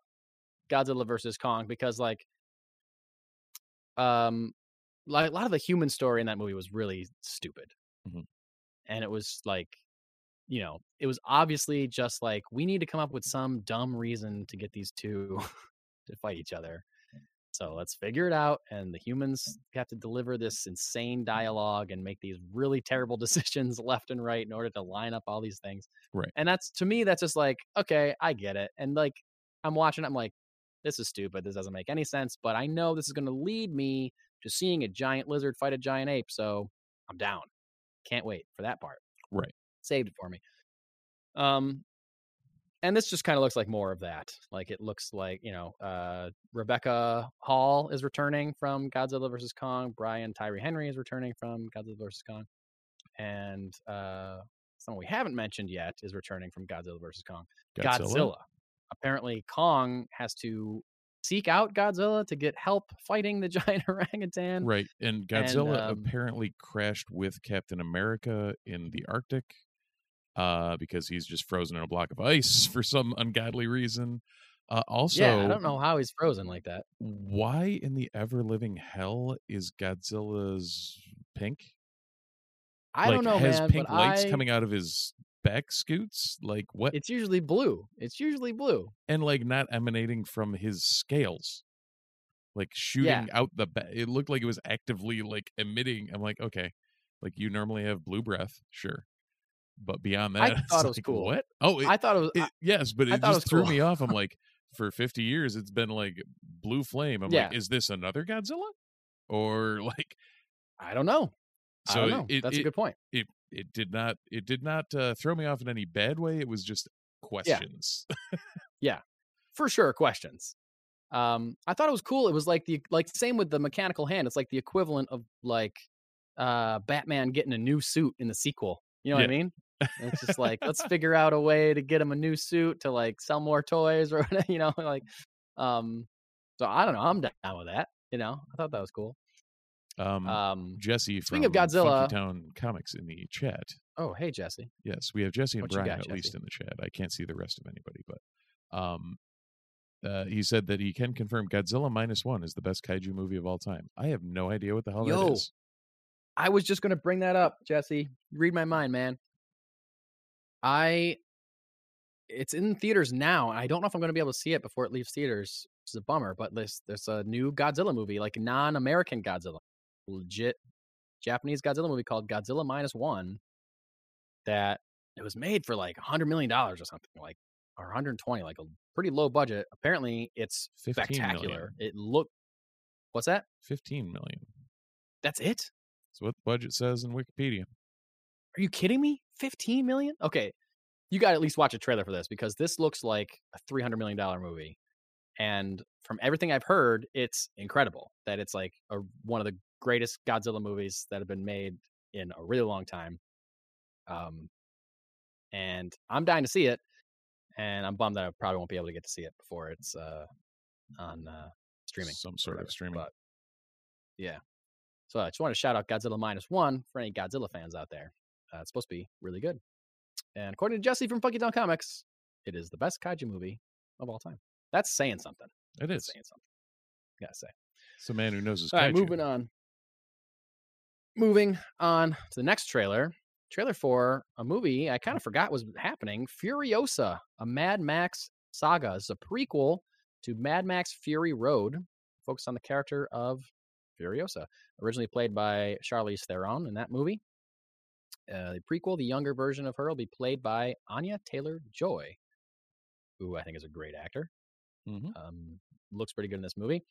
Godzilla versus Kong because like um like a lot of the human story in that movie was really stupid. Mhm. And it was like you know, it was obviously just like we need to come up with some dumb reason to get these two <laughs> to fight each other. So let's figure it out and the humans have to deliver this insane dialogue and make these really terrible <laughs> decisions left and right in order to line up all these things. Right. And that's to me that's just like okay, I get it. And like I'm watching I'm like this is stupid. This doesn't make any sense, but I know this is going to lead me to seeing a giant lizard fight a giant ape, so I'm down. Can't wait for that part. Right. Saved it for me. Um and this just kind of looks like more of that. Like it looks like, you know, uh Rebecca Hall is returning from Godzilla vs Kong, Brian Tyree Henry is returning from Godzilla vs Kong. And uh someone we haven't mentioned yet is returning from Godzilla vs Kong. Godzilla. Apparently, Kong has to seek out Godzilla to get help fighting the <laughs> giant orangutan. Right. And Godzilla um, apparently crashed with Captain America in the Arctic uh, because he's just frozen in a block of ice <laughs> for some ungodly reason. Uh, also, yeah, I don't know how he's frozen like that. why in the ever living hell is Godzilla's pink? I like, don't know, has man. pink lights I- coming out of his back scoots? Like what? It's usually blue. It's usually blue. and like not emanating from his scales. Like shooting out the ba- it looked like it was actively like emitting. I'm like, okay. Like you normally have blue breath, sure. But beyond that, <laughs> I thought it was like, cool. What? Oh, it, I thought it was. it- yes, but it thought it just threw cool. me off. I'm <laughs> like, for 50 years, it's been like blue flame. I'm Yeah. like, is this another Godzilla? Or <laughs> like, I don't know. So don't know. it, That's a good point. it it did not it did not uh, throw me off in any bad way. It was just questions. Yeah. For sure questions um i thought it was cool it was like the like same with the mechanical hand it's like the equivalent of like uh batman getting a new suit in the sequel you know what i mean it's just like let's figure out a way to get him a new suit to like sell more toys or whatever, <laughs> you know like um so i don't know i'm down with that you know i thought that was cool um, um Jesse speaking from of Godzilla- Town Comics in the chat. oh hey jesse Yes, we have Jesse and What Brian got, at least in the chat. I can't see the rest of anybody, but um, uh, he said that he can confirm Godzilla minus one is the best kaiju movie of all time. I have no idea what the hell that Yo. is. I was just gonna bring that up, Jesse. Read my mind, man. I it's in theaters now. I don't know if I'm gonna be able to see it before it leaves theaters. It's a bummer, but there's there's a new Godzilla movie, like non-American Godzilla, legit Japanese Godzilla movie called Godzilla Minus One. That it was made for like a hundred million dollars or something, like or 120, like a pretty low budget. Apparently, it's 15 spectacular. million. It looked. What's that? 15 million. That's it? That's what the budget says in Wikipedia. Are you kidding me? 15 million? Okay. You got to at least watch a trailer for this because this looks like a $300 million movie. And from everything I've heard, it's incredible that it's like a, one of the greatest Godzilla movies that have been made in a really long time. Um, and I'm dying to see it. And I'm bummed that I probably won't be able to get to see it before it's uh, on uh, streaming. Some or sort of streaming. But yeah. So I just want to shout out Godzilla minus one for any Godzilla fans out there. Uh, it's supposed to be really good. And according to Jesse from Funky Town Comics, it is the best kaiju movie of all time. That's saying something. It That's is. saying something. Gotta say. It's a man who knows his All right, kaiju. moving on. Moving on to the next trailer. Trailer for a movie I kind of forgot was happening. Furiosa, a Mad Max saga. It's a prequel to Mad Max Fury Road, focused on the character of Furiosa, originally played by Charlize Theron in that movie. Uh, the prequel, the younger version of her, will be played by Anya Taylor Joy, who I think is a great actor. Mhm. Um, looks pretty good in this movie.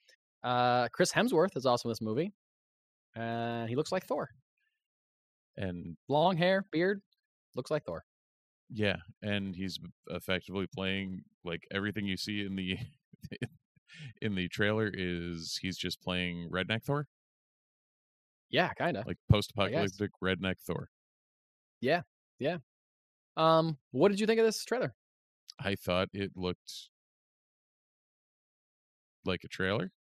Uh, Chris Hemsworth is also in this movie. Uh, he looks like Thor. And Long hair, beard, looks like Thor. yeah, and he's effectively playing like everything you see in the <laughs> in the trailer is he's just playing redneck Thor, Yeah, kind of. like post-apocalyptic redneck Thor. Um, what did you think of this trailer? I thought it looked like a trailer.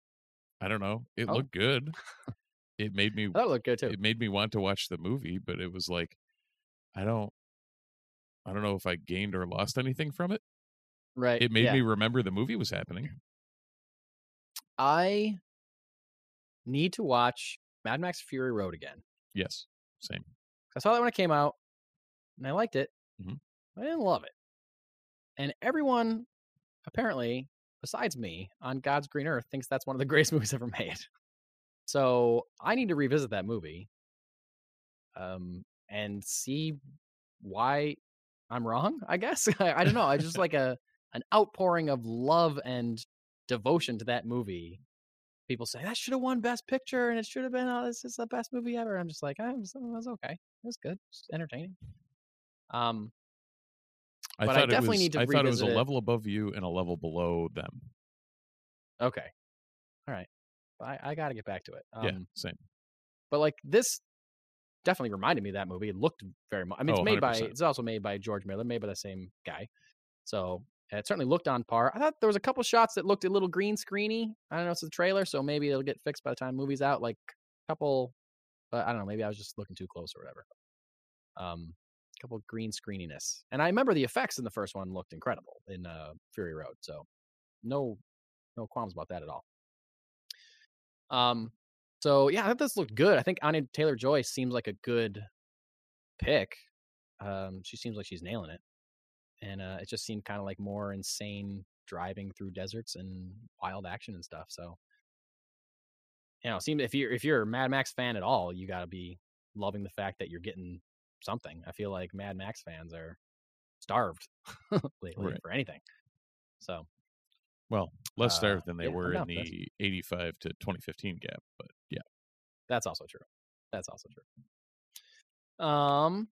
I don't know. It Oh. looked good. <laughs> It made me it looked good too. it made me want to watch the movie, but it was like I don't I don't know if I gained or lost anything from it. right. It made yeah. me remember the movie was happening. I need to watch Mad Max Fury Road again. Yes. Same. I saw that when it came out, and I liked it. Mhm. I didn't love it, and everyone, apparently, besides me, on God's green earth, thinks that's one of the <laughs> greatest movies ever made. So I need to revisit that movie, um, and see why I'm wrong. I guess <laughs> I, I don't know. I just like a an outpouring of love and devotion to that movie. People say that should have won Best Picture, and it should have been. Oh, this is the best movie ever. I'm just like, it was, it was okay. It was good. It's entertaining. Um, I But I thought it definitely was need to I thought it was a it. level above you and a level below them. okay, all right. I, I got to get back to it. Um, yeah, same. but like this definitely reminded me of that movie. It looked very much. I mean, it's Oh, made by. 100%. It's also made by George Miller, made by the same guy. So it certainly looked on par. I thought there was a couple shots that looked a little green screeny. I don't know. It's a trailer, so maybe it'll get fixed by the time the movie's out. Like a couple, but I don't know. Maybe I was just looking too close or whatever. Um, a couple green screeniness, and I remember the effects in the first one looked incredible in uh, Fury Road. So no, no qualms about that at all. Um, so yeah, I thought this looked good. I think Anya Taylor Joy seems like a good pick. Um, she seems like she's nailing it, and uh, it just seemed kind of like more insane driving through deserts and wild action and stuff. So, you know, it seemed if you're if you're a Mad Max fan at all, you got to be loving the fact that you're getting something. I feel like Mad Max fans are starved <laughs> lately Right. for anything. So Well, less Uh, starved than they yeah, were in this. the 85 to 2015 gap, but yeah. That's also true. That's also true. Um,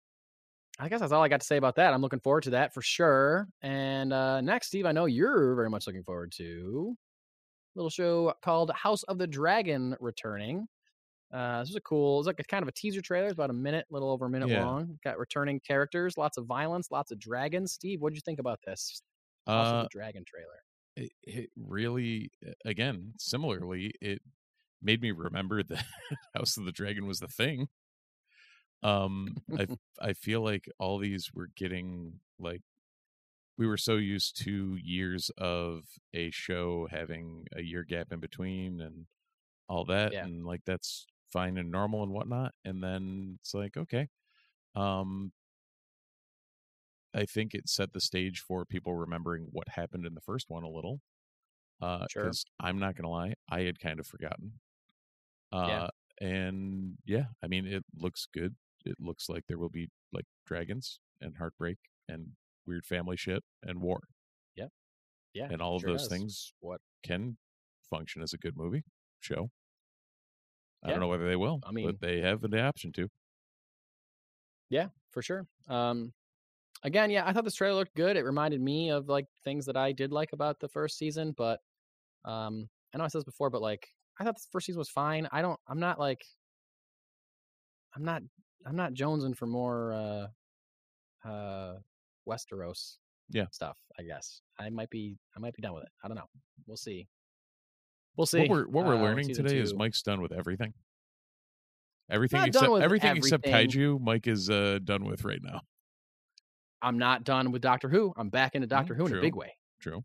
I guess that's all I got to say about that. I'm looking forward to that for sure. And uh, next, Steve, I know you're very much looking forward to a little show called House of the Dragon returning. Uh, this is a cool. It's like a kind of a teaser trailer. It's about a minute, a little over a minute Yeah. long. Got returning characters, lots of violence, lots of dragons. Steve, what did you think about this Uh, the Dragon trailer? it, it really again similarly it made me remember that <laughs> house of the dragon was the thing um i <laughs> i feel like all these were getting like we were so used to years of a show having a year gap in between and all that Yeah. and like that's fine and normal and whatnot and then it's like okay um I think it set the stage for people remembering what happened in the first one a little. Uh, Sure. because I'm not gonna lie, I had kind of forgotten. Uh, Yeah. and yeah, I mean, it looks good. It looks like there will be like dragons and heartbreak and weird family shit and war, Yeah, Yeah. and all of sure those does. things What? can function as a good movie show. I Yeah. don't know whether they will, I mean- but they have the option to. Yeah, for sure. Um, again, yeah, I thought this trailer looked good. It reminded me of like things that I did like about the first season, but um, I know I said this before, but like I thought the first season was fine. I don't. I'm not like. I'm not. I'm not jonesing for more uh, uh, Westeros. Yeah. stuff. I guess I might be. I might be done with it. I don't know. We'll see. We'll see. What we're what we're uh, learning today is Mike's done with everything. Everything except with everything, except everything. kaiju, Mike is uh, done with right now. I'm not done with Doctor Who. I'm back into Doctor Who in Mm, true. a big way. True.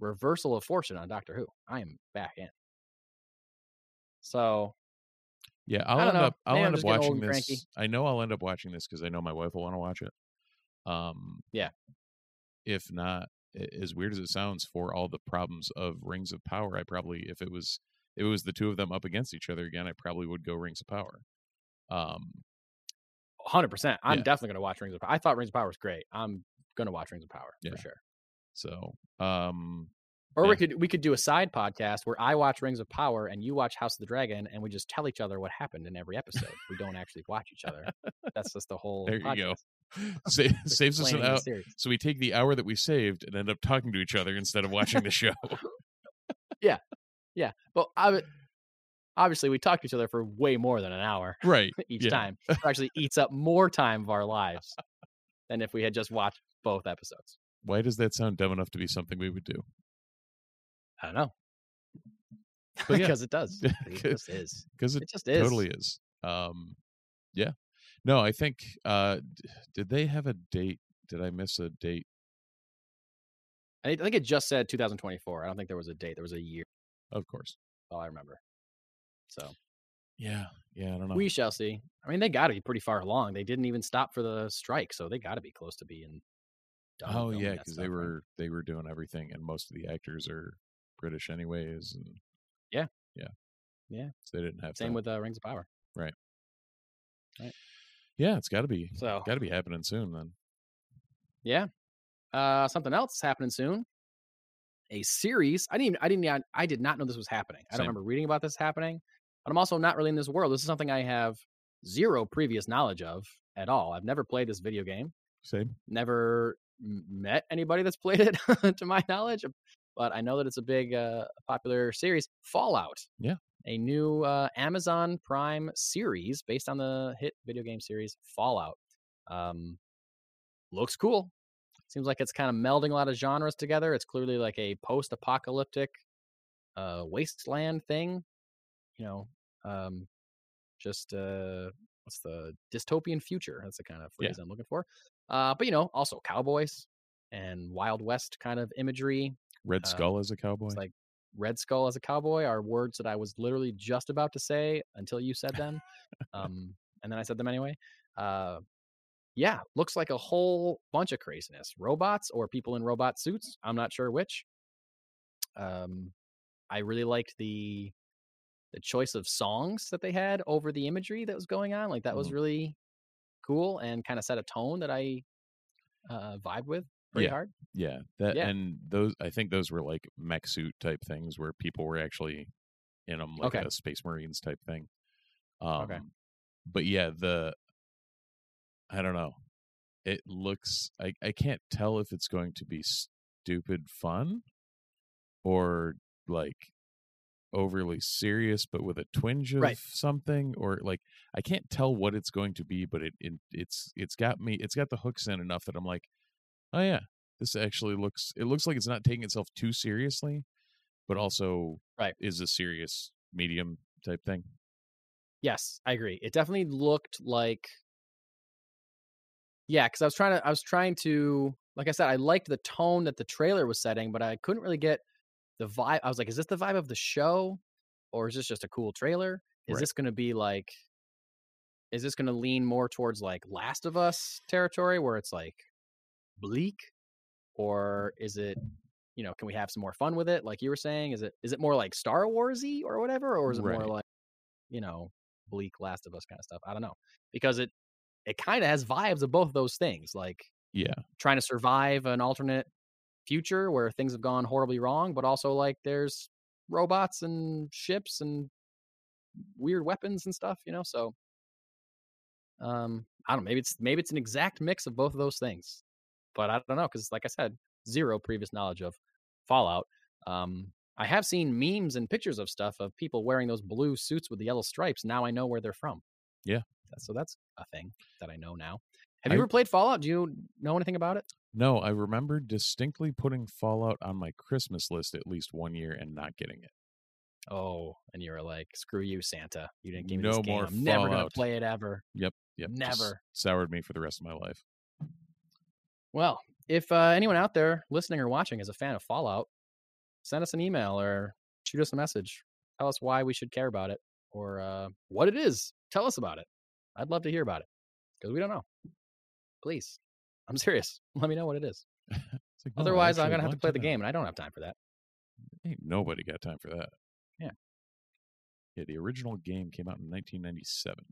reversal of fortune on Doctor Who. I am back in. So Yeah, I'll end know. up I'll I'm end up just getting old watching this. cranky. I know I'll end up watching this because I know my wife will want to watch it. Um, Yeah. If not, as weird as it sounds, for all the problems of Rings of Power, I probably if it was if it was the two of them up against each other again, I probably would go Rings of Power. Um, Hundred percent. I'm Yeah. definitely gonna watch Rings of Power. I thought Rings of Power was great. I'm gonna watch Rings of Power Yeah. for sure. so um, Or Yeah. we could we could do a side podcast where I watch Rings of Power and you watch House of the Dragon, and we just tell each other what happened in every episode. we don't actually watch each other. That's just the whole. There you go. <laughs> sa- <laughs> saves us an hour. So we take the hour that we saved and end up talking to each other instead of watching the show. <laughs> Yeah, yeah. but I, obviously we talk to each other for way more than an hour right. each Yeah. time. It actually eats up more time of our lives than if we had just watched both episodes. Why does that sound dumb enough to be something we would do? I don't know. Yeah. because it does. It just is. Because it It just is. totally is. Um, yeah. No, I think. Uh, did they have a date? Did I miss a date? I think it just said 2024. I don't think there was a date. There was a year. Of course. All I remember. So Yeah. Yeah. I don't know. we shall see. I mean, they got to be pretty far along. They didn't even stop for the strike, so they got to be close to being. Done oh yeah, because they right? were they were doing everything, and most of the actors are British anyways, and Yeah. yeah, Yeah. So they didn't have Same with uh, Rings of Power. Yeah. It's got to be So got to be happening soon then. yeah, uh, something else happening soon. A series. I didn't. Even, I didn't. I did not know this was happening. I Same. don't remember reading about this happening. But I'm also not really in this world. This is something I have zero previous knowledge of at all. I've never played this video game. Same. never met anybody that's <laughs> played it to my knowledge but i know that it's a big uh, popular series fallout Yeah. a new uh, amazon prime series based on the hit video game series fallout um, looks cool seems like it's kind of melding a lot of genres together it's clearly like a post-apocalyptic uh, wasteland thing you know um, just uh, what's the dystopian future that's the kind of Yeah. phrase i'm looking for uh, but you know also cowboys and wild west kind of imagery Red Uh, Skull as a cowboy. like red skull as a cowboy are words that i was literally just about to say until you said them um, and then i said them anyway uh, yeah looks like a whole bunch of craziness robots or people in robot suits i'm not sure which um, i really liked the the choice of songs that they had over the imagery that was going on like that was Mhm. really cool and kind of set a tone that i uh, vibe with pretty Yeah. hard yeah. That yeah. and those I think those were like mech suit type things where people were actually in them like Okay. a Space Marines type thing. Um, Okay. But yeah, the I don't know. It looks I I can't tell if it's going to be stupid fun or like overly serious but with a twinge of Right. something or like I can't tell what it's going to be but it, it it's it's got me it's got the hooks in enough that I'm like oh yeah this actually looks it looks like it's not taking itself too seriously but also Right. is a serious medium type thing Yes, I agree. It definitely looked like Yeah, cuz I was trying to I was trying to like I said I liked the tone that the trailer was setting, but I couldn't really get the vibe. I was like is this the vibe of the show or is this just a cool trailer? Is Right. this going to be like is this going to lean more towards like Last of Us territory where it's like bleak or is it you know, can we have some more fun with it like you were saying? Is it is it more like Star Warsy or whatever or is it more like you know, bleak Last of Us kind of stuff. I don't know. Because it it kind of has vibes of both those things, like yeah trying to survive an alternate future where things have gone horribly wrong, but also like there's robots and ships and weird weapons and stuff, you know? So um I don't know, maybe it's maybe it's an exact mix of both of those things. But I don't know cuz like I said, zero previous knowledge of Fallout. Um I have seen memes and pictures of stuff of people wearing those blue suits with the yellow stripes. Now I know where they're from. Yeah. So that's a thing that I know now. Have you ever played Fallout? Do you know anything about it? no i remember distinctly putting fallout on my christmas list at least one year and not getting it Oh, and you were like, "Screw you, Santa! You didn't give me No this game. more I'm never gonna play it ever." yep yep. Never. soured me for the rest of my life Well, if uh, anyone out there listening or watching is a fan of Fallout, send us an email or shoot us a message. Tell us why we should care about it or uh, what it is. Tell us about it. I'd love to hear about it because we don't know. Please, I'm serious. <laughs> Let me know what it is. Like, no, Otherwise, I'm gonna have to play the know. game, and I don't have time for that. Ain't nobody got time for that Yeah. Yeah, the original game came out in 1997,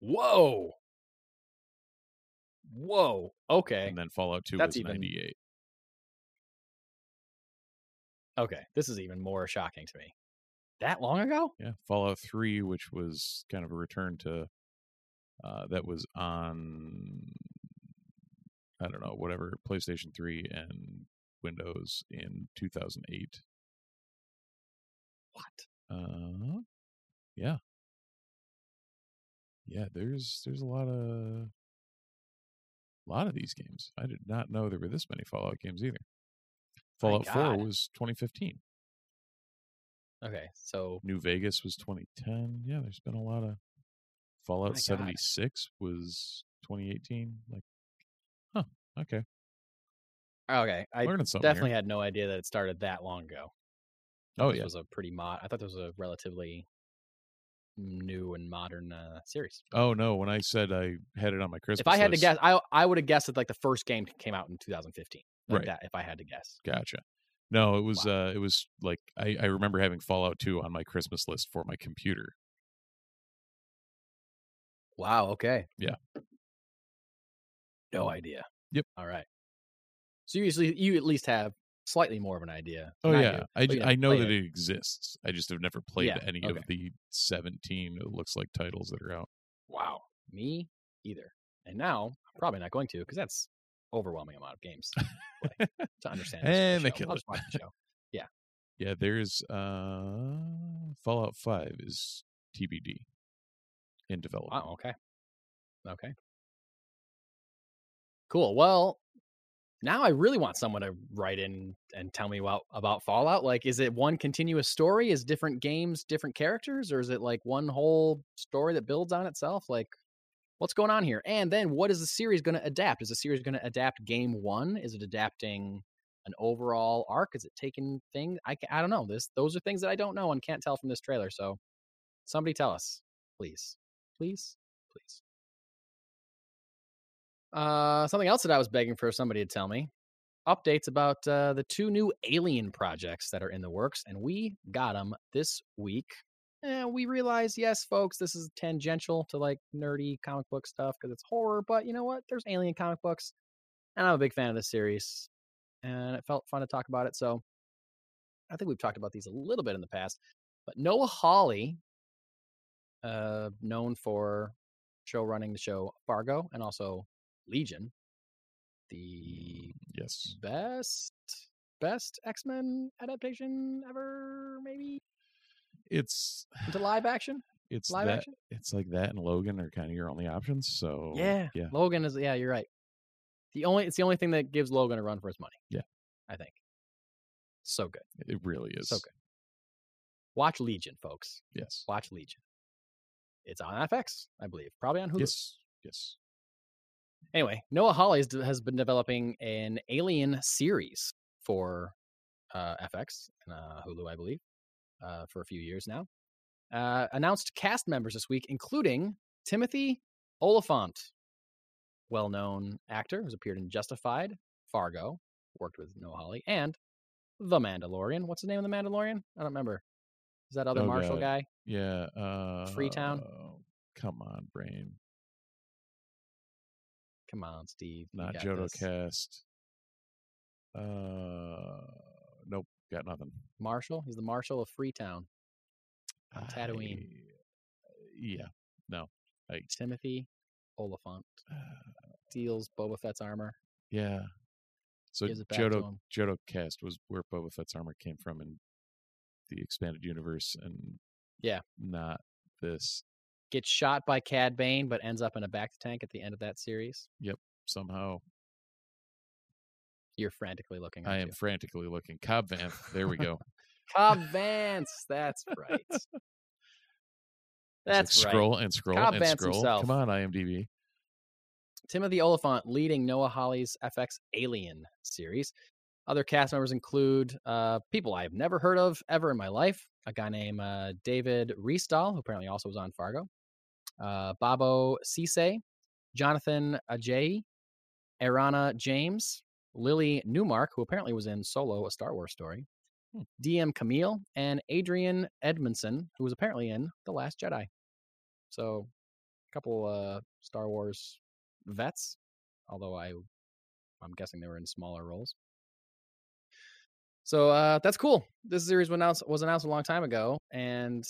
Whoa. Whoa. Okay. and then Fallout 2 That's was even- 98. Okay. This is even more shocking to me. That long ago? Yeah, Fallout 3, which was kind of a return to uh, that was on I don't know, whatever, PlayStation 3 and Windows in 2008. What? Uh yeah. Yeah, there's there's a lot of a lot of these games. I did not know there were this many Fallout games either. Fallout 4 was 2015. Okay. So New Vegas was 2010. Yeah, there's been a lot of Fallout My God. 76 was 2018. Like, huh? Okay, okay. I something. here. definitely had no idea that it started that long ago. Oh this yeah. was a pretty mod. I thought this was a relatively new and modern uh, series. Oh no, when I said I had it on my Christmas if I had to list- guess, I I would have guessed that like the first game came out in 2015. Like Right. that, if I had to guess. Gotcha. No, it was Wow. uh it was like I, I remember having Fallout 2 on my Christmas list for my computer. Wow. Okay. Yeah. No idea. Yep. All right. So you usually you at least have slightly more of an idea. Oh yeah. I, but you I know that it exists. I just have never played Yeah, any okay. of the 17 it looks like titles that are out. Wow. Me either. And now I'm probably not going to because that's overwhelming amount of games to to understand. And they kill I'll it. just watch the show. Yeah, Yeah, there's uh Fallout 5 is TBD in development. Wow. Okay. Okay. Cool. Well, now I really want someone to write in and tell me about about Fallout. Like, is it one continuous story? Is different games different characters, or is it like one whole story that builds on itself? Like, what's going on here? And then, what is the series going to adapt? Is the series going to adapt Game One? Is it adapting an overall arc? Is it taking things? I I don't know. This those are things that I don't know and can't tell from this trailer. So, somebody tell us, please, please, please. Uh, something else that I was begging for somebody to tell me updates about uh, the two new alien projects that are in the works, and we got them this week. And we realize, yes, folks, this is tangential to like nerdy comic book stuff because it's horror, but you know what? There's alien comic books, and I'm a big fan of this series, and it felt fun to talk about it. So I think we've talked about these a little bit in the past, but Noah Hawley, uh, known for show running the show Fargo and also Legion, mm, the Yes. best best X Men adaptation ever, maybe It's into live action. it's Live that action. it's like that and Logan are kind of your only options. So yeah, yeah. Logan is. Yeah, you're right. The only it's the only thing that gives Logan a run for his money. Yeah. I think. So good, It really is. so good. Watch Legion, folks. Yes. Watch Legion. It's on FX, I believe. Probably on Hulu. Yes. Yes. Anyway, Noah Hawley has, been developing an Alien series for uh, FX and uh, Hulu, I believe, uh, for a few years now. Uh, announced cast members this week, including Timothy Olyphant, well-known actor who's appeared in Justified, Fargo, worked with Noah Hawley, and The Mandalorian. What's the name of The Mandalorian? I don't remember. Is that other Oh, Marshall God. guy? Yeah. Uh, Freetown? Come on, brain. Come on, Steve. Not got Jodo. Kast. Uh, nope. Got nothing. Marshall. He's the Marshal of Freetown. On Tatooine. I- yeah. No. Timothy Olyphant steals Boba Fett's armor. Yeah. So Gives it back to Jodo. Jodo Kast was where Boba Fett's armor came from in the expanded universe, and Yeah. not this Gets shot by Cad Bane, but ends up in a bacta tank at the end of that series. Yep, somehow. You're frantically looking. I am you? frantically looking. Cobb Vanth. There we go. <laughs> Cobb Vanth. That's right. Like That's right. scroll and scroll Cobb and Vanth scroll. himself. Come on, IMDb. Timothy Olyphant leading Noah Hawley's FX Alien series. Other cast members include uh, people I've never heard of ever in my life. A guy named uh, David Rysdahl, who apparently also was on Fargo. Uh, Babou Ceesay, Jonathan Ajayi, Erana James, Lily Newmark, who apparently was in Solo, a Star Wars story, Hmm. Diêm Camille, and Adrian Edmondson, who was apparently in The Last Jedi. So, a couple uh, Star Wars vets, although I, I'm guessing they were in smaller roles. So uh, that's cool. This series was announced, was announced a long time ago, and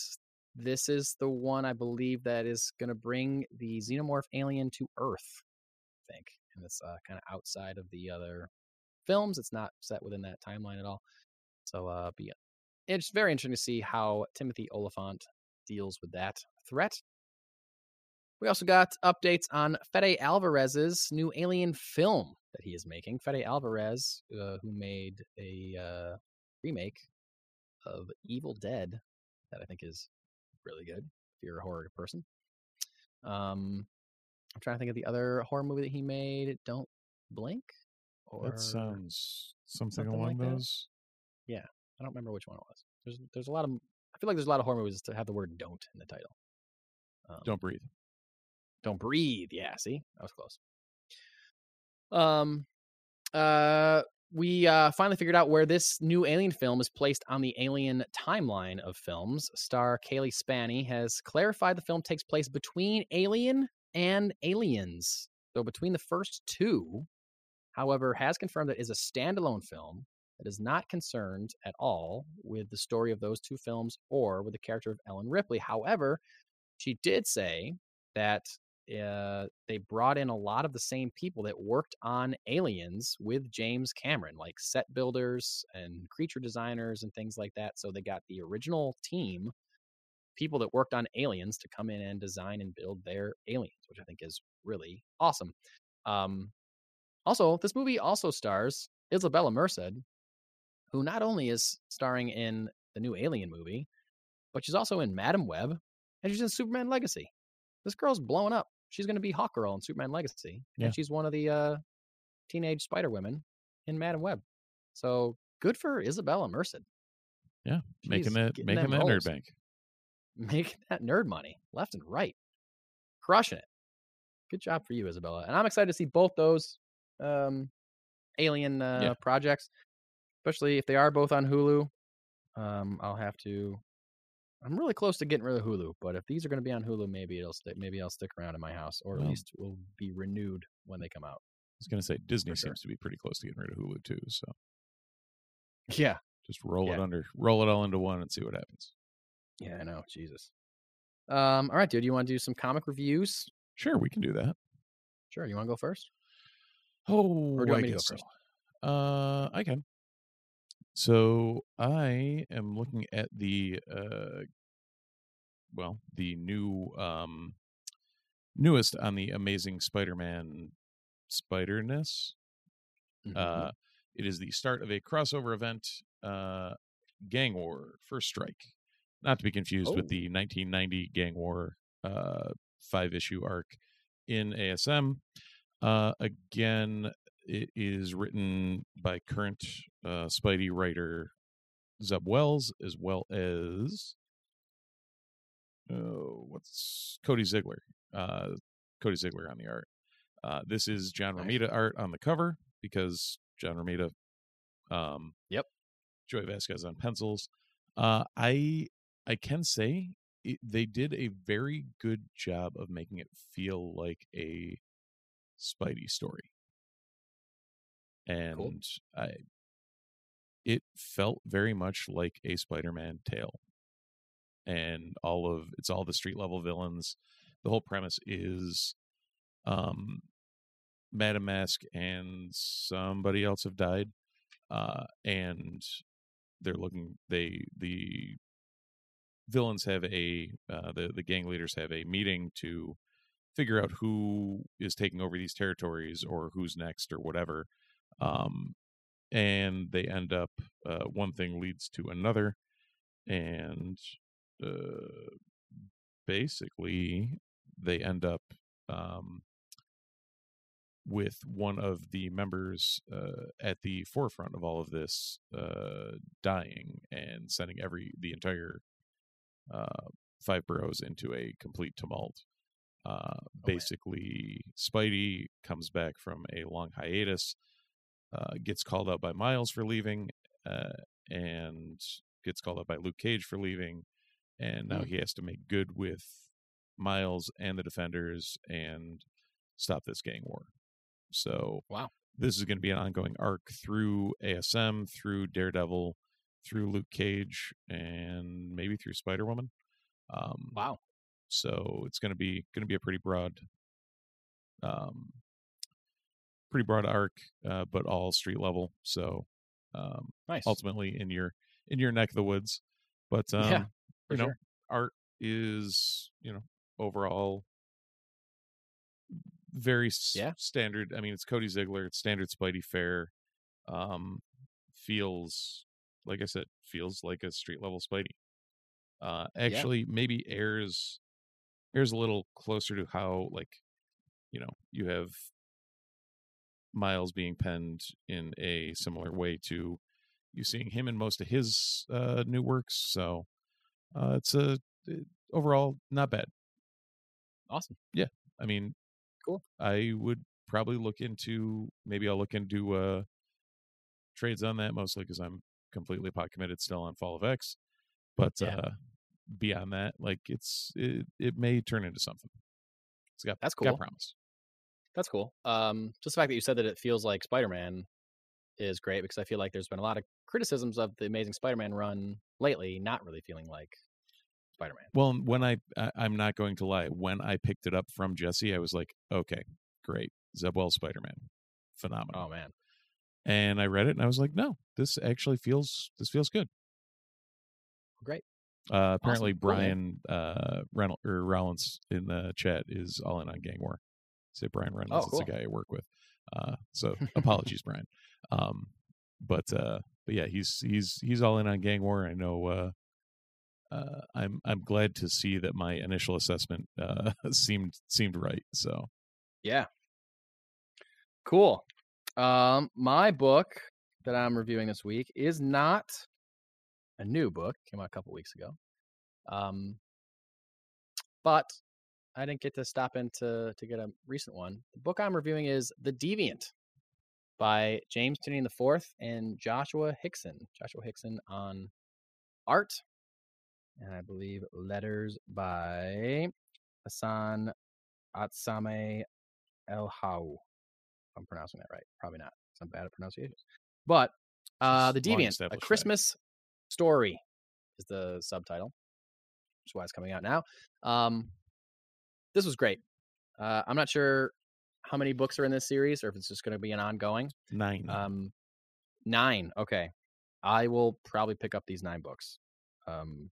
this is the one I believe that is going to bring the xenomorph alien to Earth. I think, and it's uh, kind of outside of the other films. It's not set within that timeline at all. So, uh, yeah, it's very interesting to see how Timothy Olyphant deals with that threat. We also got updates on Fede Alvarez's new Alien film that he is making. Fede Alvarez, uh, who made a uh, remake of Evil Dead, that I think is really good if you're a horror person. Um, I'm trying to think of the other horror movie that he made. Don't Blink. Or That sounds something, something along like that? those. I don't remember which one it was. There's there's a lot of I feel like there's a lot of horror movies that have the word "don't" in the title. Um, Don't breathe. don't breathe. Yeah, see, that was close. Um, uh, we uh finally figured out where this new Alien film is placed on the Alien timeline of films. Star Cailee Spaeny has clarified the film takes place between Alien and Aliens, so between the first two. However, has confirmed that it is a standalone film that is not concerned at all with the story of those two films or with the character of Ellen Ripley. However, she did say that uh, they brought in a lot of the same people that worked on Aliens with James Cameron, like set builders and creature designers and things like that. So they got the original team, people that worked on Aliens, to come in and design and build their aliens, which I think is really awesome. Um, also, this movie also stars Isabella Merced, who not only is starring in the new Alien movie, but she's also in Madame Web and she's in Superman Legacy. This girl's blowing up. She's going to be Hawkgirl in Superman Legacy, Yeah. and she's one of the uh, teenage Spider Women in Madame Web. So good for Isabella Merced. Yeah, making She's that making that nerd bank. <laughs> making that nerd money left and right, crushing it. Good job for you, Isabella. And I'm excited to see both those um, alien uh, Yeah. projects, especially if they are both on Hulu. Um, I'll have to. I'm really close to getting rid of Hulu, but if these are going to be on Hulu, maybe it'll stick. Maybe I'll stick around in my house, or at Well- least will be renewed when they come out. I was gonna say Disney sure. seems to be pretty close to getting rid of Hulu too. So Yeah, just roll it under, roll it all into one, and see what happens. yeah, I know. Jesus. Um, all right, dude. You want to do some comic reviews? Sure, we can do that. Sure. You want to go first? Oh, Or do you want I me to go so. first? Uh, I can. So I am looking at the uh, well, the new um, newest on the Amazing Spider-Man Spiderness. Mhm. Uh, it is the start of a crossover event, uh, Gang War First Strike, not to be confused with Oh. the 1990 Gang War uh, five issue arc in ASM. Uh, again, it is written by current uh, Spidey writer Zeb Wells, as well as oh, what's Cody Ziglar? Uh, Cody Ziglar on the art. Uh, this is John Nice. Romita art on the cover because John Romita. Um, Yep. Joey Vazquez on pencils. Uh, I I can say it, they did a very good job of making it feel like a Spidey story, and I it felt very much like a Spider-Man tale, and all of it's all the street level villains. The whole premise is, um, Madame Masque and somebody else have died, uh, and they're looking. They the villains have a uh, the the gang leaders have a meeting to figure out who is taking over these territories or who's next or whatever. Um, and they end up uh, one thing leads to another, and uh, basically they end up um, with one of the members uh, at the forefront of all of this uh, dying and sending every the entire uh, five boroughs into a complete tumult. Uh, man. basically, Spidey comes back from a long hiatus, uh, gets called out by Miles for leaving, uh, and gets called up by Luke Cage for leaving, and now Mm. he has to make good with Miles and the Defenders and stop this gang war. So Wow. this is going to be an ongoing arc through ASM, through Daredevil, through Luke Cage, and maybe through Spider Woman. Um, Wow. so it's going to be going to be a pretty broad, um, pretty broad arc, uh, but all street level. So um, Nice. ultimately in your in your neck of the woods. But um, Yeah, you know, sure. art is you know overall very s- Yeah. standard. I mean, it's Cody Ziglar. It's standard Spidey fare. Um, feels like I said, feels like a street level Spidey. Uh, actually, maybe airs airs a little closer to how like you know you have Miles being penned in a similar way to you seeing him in most of his uh, new works. So uh, it's a it- overall not bad. Awesome. Yeah, I mean, Cool. I would probably look into maybe I'll look into uh trades on that mostly because I'm completely pot committed still on Fall of X. But Yeah. uh beyond that, like it's it, it may turn into something. It's got That's got promise. That's cool. Um, just the fact that you said that it feels like Spider-Man is great because I feel like there's been a lot of criticisms of the Amazing Spider-Man run lately, not really feeling like Spider-Man. Well, when I, I I'm not going to lie, when I picked it up from Jesse, I was like, okay, great, Zeb Wells Spider Man, phenomenal. Oh man, And I read it and I was like, no, this actually feels this feels good. great. Uh, apparently, man. Brian uh, Reynolds or Rollins in the chat is all in on Gang War. Say Brian Reynolds, Oh, it's a guy I work with. Uh, so <laughs> apologies, Brian. Um, but uh, but yeah, he's he's he's all in on Gang War. I know. Uh, uh, I'm I'm glad to see that my initial assessment uh, <laughs> seemed seemed right. So Yeah. Cool. Um, my book that I'm reviewing this week is not a new book. Came out a couple weeks ago. Um, but I didn't get to stop in to, to get a recent one. The book I'm reviewing is The Deviant by James Tynion IV and Joshua Hixson. Joshua Hixson on art. And I believe letters by Hassan Atsame El Hau. I'm pronouncing that right. Probably not. I'm bad at pronunciations. But uh, The Deviant, a. Christmas story is the subtitle. Which is why it's coming out now. Um, this was great. Uh, I'm not sure how many books are in this series or if it's just going to be an ongoing. nine. Um, nine. Okay. I will probably pick up these nine books. Um,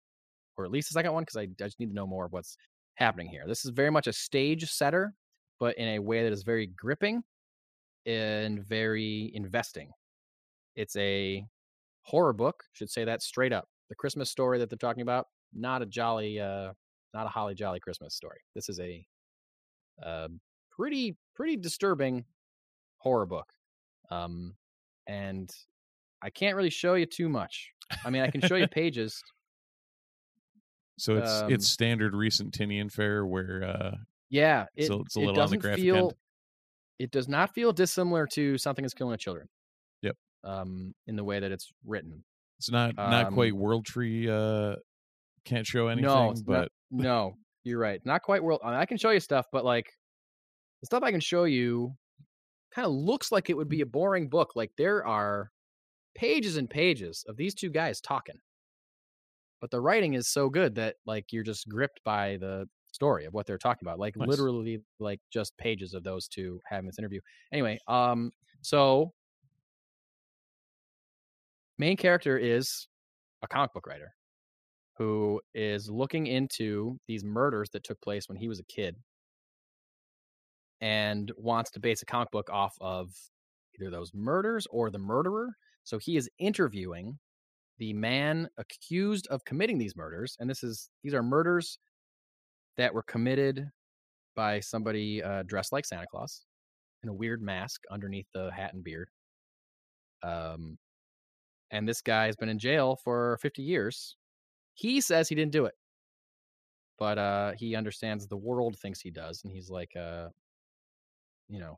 or at least the second one because I, I just need to know more of what's happening here. This is very much a stage setter, but in a way that is very gripping and very investing. It's a horror book, should say that straight up. The Christmas story that they're talking about, not a jolly, uh, not a holly jolly Christmas story. This is a uh, pretty, pretty disturbing horror book. Um, and I can't really show you too much. I mean, I can show you <laughs> pages. so it's um, it's standard recent Tynion fare where uh, Yeah, it, So it's a it little on the doesn't graphic feel. end. It does not feel dissimilar to something that's killing the children. Yep. Um, in the way that it's written. it's not not quite Um, World Tree. Uh, can't show anything, no, but not, no, you're right. Not quite world. I, can show you stuff, but like the stuff I can show you, kind of looks like it would be a boring book. Like there are pages and pages of these two guys talking, but the writing is so good that like you're just gripped by the story of what they're talking about. Like Nice. literally, like just pages of those two having this interview. Anyway, um, so main character is a comic book writer who is looking into these murders that took place when he was a kid and wants to base a comic book off of either those murders or the murderer. So he is interviewing the man accused of committing these murders and this is these are murders that were committed by somebody uh, dressed like Santa Claus in a weird mask underneath the hat and beard. Um, and this guy has been in jail for 50 years. He says he didn't do it, but uh, he understands the world thinks he does, and he's like, uh, you know,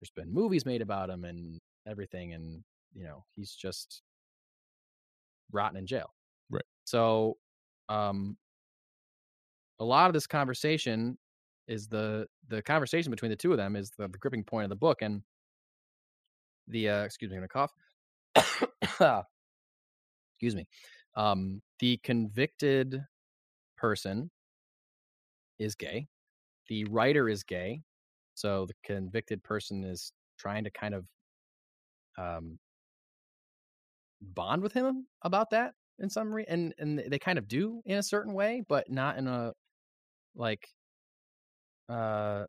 there's been movies made about him and everything, and you know, he's just rotting in jail. Right. So, um, a lot of this conversation is the the conversation between the two of them is the, the gripping point of the book, and the uh, excuse me, I'm gonna cough. <coughs> excuse me. Um, the convicted person is gay. The writer is gay. So the convicted person is trying to kind of um, bond with him about that in some re- and and they kind of do in a certain way, but not in a like uh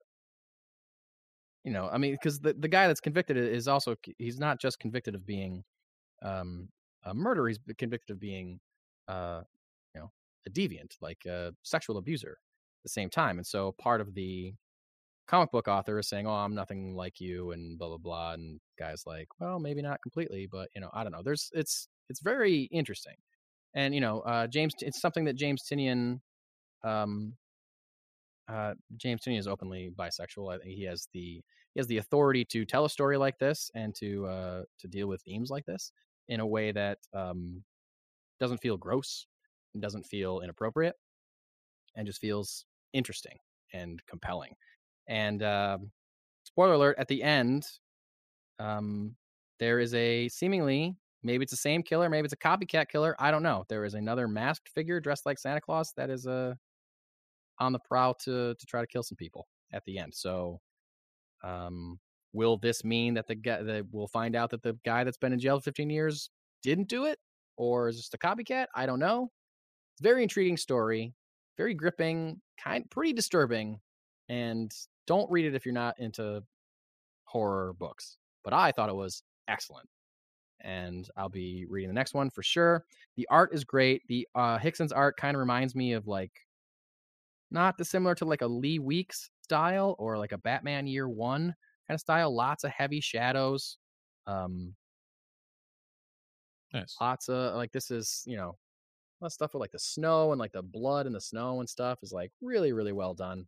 you know, I mean, because the, the guy that's convicted is also he's not just convicted of being um a murderer, he's convicted of being uh you know a deviant, like a sexual abuser at the same time. And so part of the comic book author is saying, "Oh, I'm nothing like you," and blah blah blah. And guys like, "Well, maybe not completely, but you know, I don't know." There's it's it's very interesting, and you know, uh, James, it's something that James Tynion, um, uh, James Tynion is openly bisexual. I think he has the he has the authority to tell a story like this and to uh, to deal with themes like this in a way that um, doesn't feel gross, and doesn't feel inappropriate, and just feels interesting and compelling. And um, spoiler alert: at the end, um, there is a seemingly maybe it's the same killer, maybe it's a copycat killer. I don't know. There is another masked figure dressed like Santa Claus that is uh, on the prowl to to try to kill some people at the end. So, um, will this mean that the guy that we'll find out that the guy that's been in jail for 15 years didn't do it, or is just a copycat? I don't know. It's very intriguing story, very gripping, kind pretty disturbing, and don't read it if you're not into horror books. But I thought it was excellent. And I'll be reading the next one for sure. The art is great. The uh, Hixson's art kind of reminds me of like not dissimilar to like a Lee Weeks style or like a Batman Year One kind of style. Lots of heavy shadows. Um, Nice. lots of like this is you know lot of stuff with like the snow and like the blood and the snow and stuff is like really really well done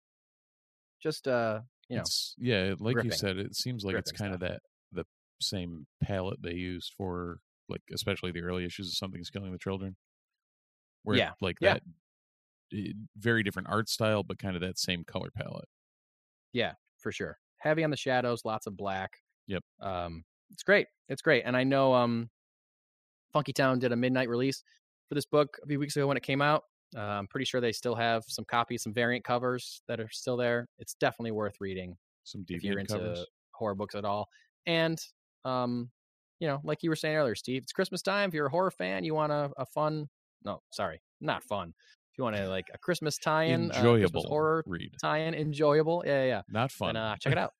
just uh you know It's, yeah, like gripping. you said, it seems like it's Gripping kind of that the same palette they used for like especially the early issues of Something's Killing the Children. Where Yeah, like yeah. that eh, very different art style, but kind of that same color palette. yeah for sure heavy on the shadows lots of black Yep. um it's great it's great and i know um funky town did a midnight release for this book a few weeks ago when it came out uh, i'm pretty sure they still have some copies some variant covers that are still there it's definitely worth reading Some if you're into covers. horror books at all. And um, you know, like you were saying earlier, Steve, it's Christmas time. If you're a horror fan, you want a, a fun no, sorry, not fun. If you want to like a Christmas tie-in, uh, Christmas Enjoyable horror read. tie-in, enjoyable, yeah, yeah, yeah. Not fun. Then uh, check it <laughs> out.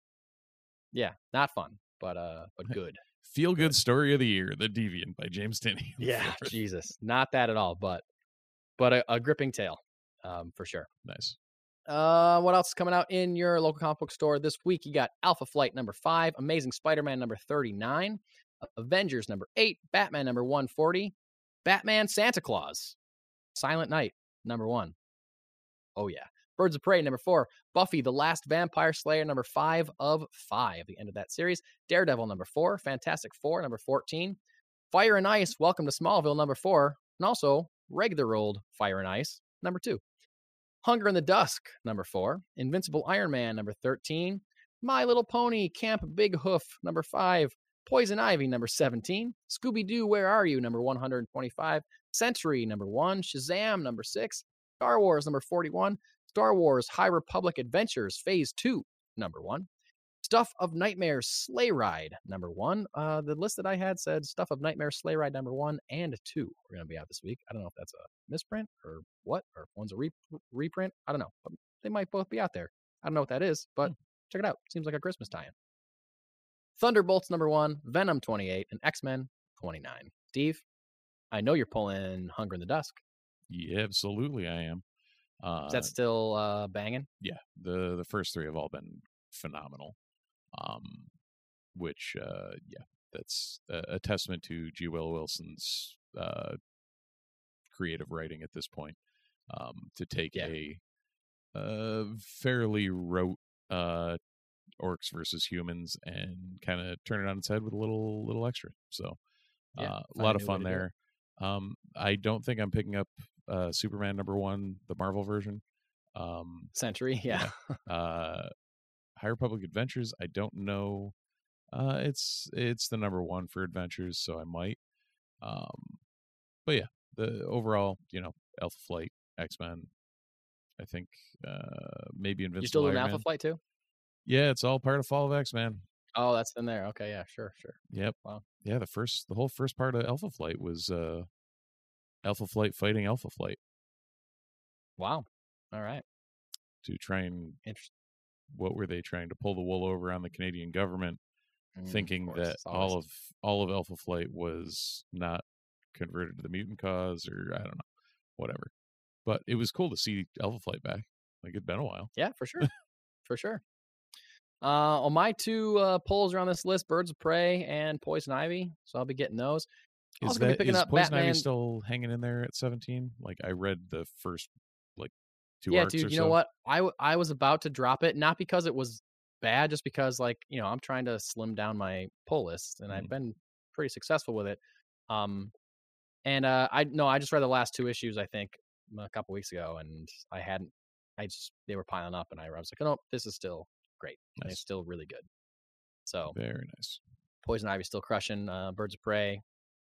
yeah, not fun, but uh, but <laughs> good. Feel good story of the year, The Deviant by James Tynion. <laughs> Yeah, Jesus, not that at all, but but a, a gripping tale, um, for sure. Nice. Uh, what else is coming out in your local comic book store this week? You got Alpha Flight number five, Amazing Spider-Man number thirty-nine, Avengers number eight, Batman number one forty, Batman Santa Claus, Silent Knight number one. Oh yeah, Birds of Prey number four, Buffy the Last Vampire Slayer number five of five, the end of that series. Daredevil number four, Fantastic Four number fourteen, Fire and Ice, Welcome to Smallville number four, and also regular old Fire and Ice number two. Hunger in the Dusk, number four. Invincible Iron Man, number 13. My Little Pony, Camp Bighoof, number five. Poison Ivy, number 17. Scooby Doo, Where Are You, number 125. Sentry, number one. Shazam, number six. Star Wars, number 41. Star Wars High Republic Adventures, Phase 2, number one. Stuff of Nightmares Slay Ride, number one. Uh, the list that I had said Stuff of Nightmares Slay Ride, number one and two are going to be out this week. I don't know if that's a misprint or what, or if one's a re- reprint. I don't know. But they might both be out there. I don't know what that is, but check it out. Seems like a Christmas tie in. Thunderbolts number one, Venom 28, and X Men 29. Steve, I know you're pulling Hunger in the Dusk. Yeah, absolutely, I am. Uh, Is that still uh, banging? yeah, the the first three have all been phenomenal. Um, which uh, yeah, that's a, a testament to G. Willow Wilson's uh, creative writing at this point. Um, to take Yeah. a, uh fairly rote uh, orcs versus humans and kind of turn it on its head with a little little extra. So Yeah, uh, a lot of fun to do it. there. Um, I don't think I'm picking up uh, Superman number one, the Marvel version. Um, Sentry, yeah. <laughs> uh, High Republic Adventures. I don't know. Uh, it's it's the number one for adventures, so I might. Um, but yeah, the overall, you know, Alpha Flight, X Men. I think uh, maybe Invincible. you still doing Alpha Man. Flight too? Yeah, it's all part of Fall of X man. Oh, that's in there. Okay, yeah, sure, sure. Yep. Wow. Yeah, the first, the whole first part of Alpha Flight was uh, Alpha Flight fighting Alpha Flight Wow. All right. to try and Interesting. what were they trying to pull the wool over on the Canadian government, Mm, thinking that all of all of Alpha Flight was not converted to the mutant cause, or I don't know, whatever. But it was cool to see Alpha Flight back. Like it'd been a while. Yeah, for sure. <laughs> for sure. Uh, on my two uh, polls are on this list: Birds of Prey and Poison Ivy. So I'll be getting those. Is Also gonna be picking is up Poison Ivy still hanging in there at seventeen? Like I read the first like two yeah, dude. You so. know what? I w- I was about to drop it, not because it was bad, just because like you know I'm trying to slim down my pull list, and I've Mhm. been pretty successful with it. Um, and uh, I no, I just read the last two issues. I think a couple weeks ago, and I hadn't. I just they were piling up, and I was like, oh, no, this is still great. Nice. It's still really good. So Very nice. Poison Ivy still crushing. Uh, Birds of Prey,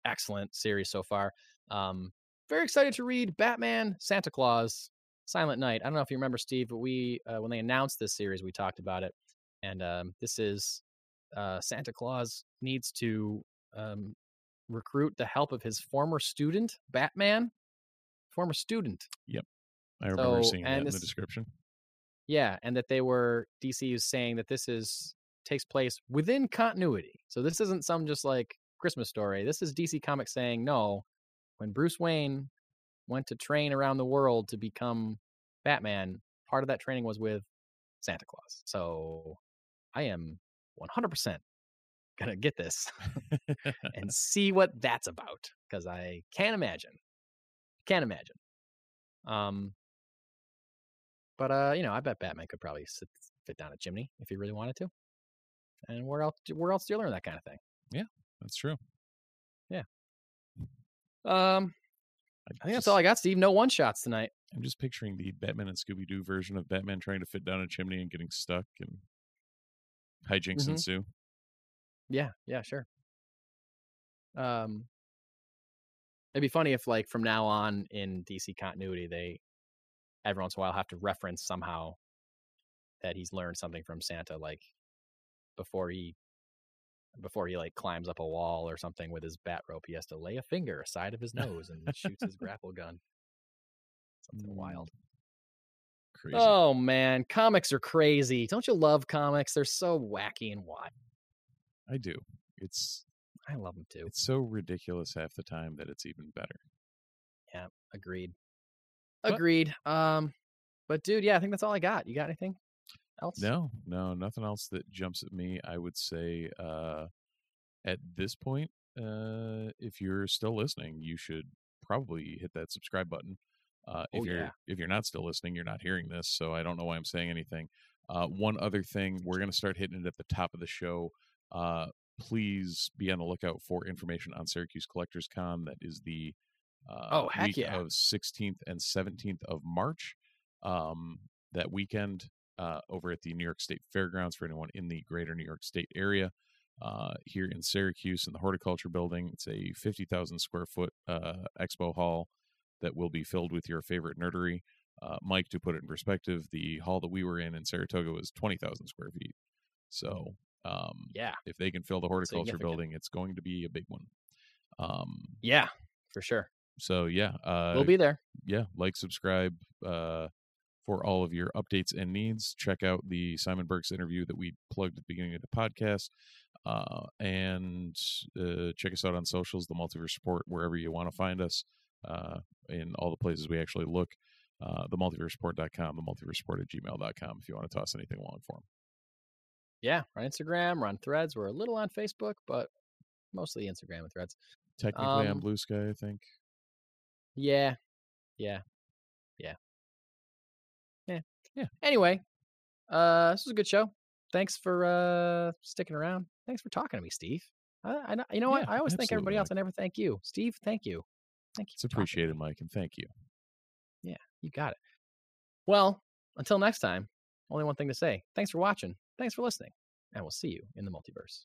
excellent series so far. Um, very excited to read Batman, Santa Claus, Silent Knight. I don't know if you remember, Steve, but we uh, when they announced this series, we talked about it, and um, this is uh, Santa Claus needs to um, recruit the help of his former student, Batman, former student. Yep, I remember So, seeing that in the description. Yeah, and that they were DC is saying that this is takes place within continuity. So this isn't some just like Christmas story. This is DC Comics saying no. When Bruce Wayne went to train around the world to become Batman, part of that training was with Santa Claus. So I am 100% gonna get this <laughs> and <laughs> see what that's about because I can't imagine. Can't imagine. Um, but uh, you know, I bet Batman could probably sit, fit down a chimney if he really wanted to. And where else? Where else do you learn that kind of thing? Yeah, that's true. Yeah. Um, I think that's all I got, Steve. No one shots tonight. I'm just picturing the Batman and Scooby Doo version of Batman trying to fit down a chimney and getting stuck and hijinks Mhm. ensue. Yeah, yeah, sure. Um, it'd be funny if, like, from now on in DC continuity, they every once in a while have to reference somehow that he's learned something from Santa, like before he before he like climbs up a wall or something with his bat rope, he has to lay a finger aside of his nose and shoots his <laughs> grapple gun. Something mm. wild. Crazy. Oh man, comics are crazy. Don't you love comics? They're so wacky and wild. I do. It's I love them too. it's so ridiculous half the time that it's even better. Yeah, agreed. Agreed. Um, but dude, yeah, I think that's all I got. You got anything else? No, no, nothing else that jumps at me. I would say uh at this point, uh if you're still listening, you should probably hit that subscribe button. Uh if Oh, you're yeah. if you're not still listening, you're not hearing this, so I don't know why I'm saying anything. Uh one other thing, we're going to start hitting it at the top of the show. Uh please be on the lookout for information on Syracuse Collectors Con. That is the uh, Oh, heck week yeah. of 16th and 17th of March. Um, that weekend uh, over at the New York State Fairgrounds for anyone in the greater New York State area. Uh, here in Syracuse in the Horticulture Building, it's a 50,000 square foot uh, expo hall that will be filled with your favorite nerdery. Uh, Mike, to put it in perspective, the hall that we were in in Saratoga was 20,000 square feet. So um, Yeah, if they can fill the horticulture building, it's going to be a big one. Um, yeah, for sure. So yeah, uh, we'll be there. yeah, like, subscribe uh, for all of your updates and needs. Check out the Simon Birks interview that we plugged at the beginning of the podcast. Uh, and uh, check us out on socials, the Multiverse Report, wherever you want to find us, uh, in all the places we actually look. Uh, the multiverseport.com, the multiverseport at gmail.com if you want to toss anything along for them. Yeah, we're on Instagram, we're on Threads, we're a little on Facebook, but mostly Instagram and Threads. Technically on Um, Bluesky, I think. Yeah, yeah, yeah, yeah, Yeah. Anyway, uh, this was a good show. Thanks for uh sticking around. Thanks for talking to me, Steve. I, I know- you know what? I always thank everybody else. I never thank you, Steve. Thank you. Thank you. It's appreciated. Mike, and thank you. Yeah, you got it. Well, until next time, only one thing to say. Thanks for watching. Thanks for listening. And we'll see you in the multiverse.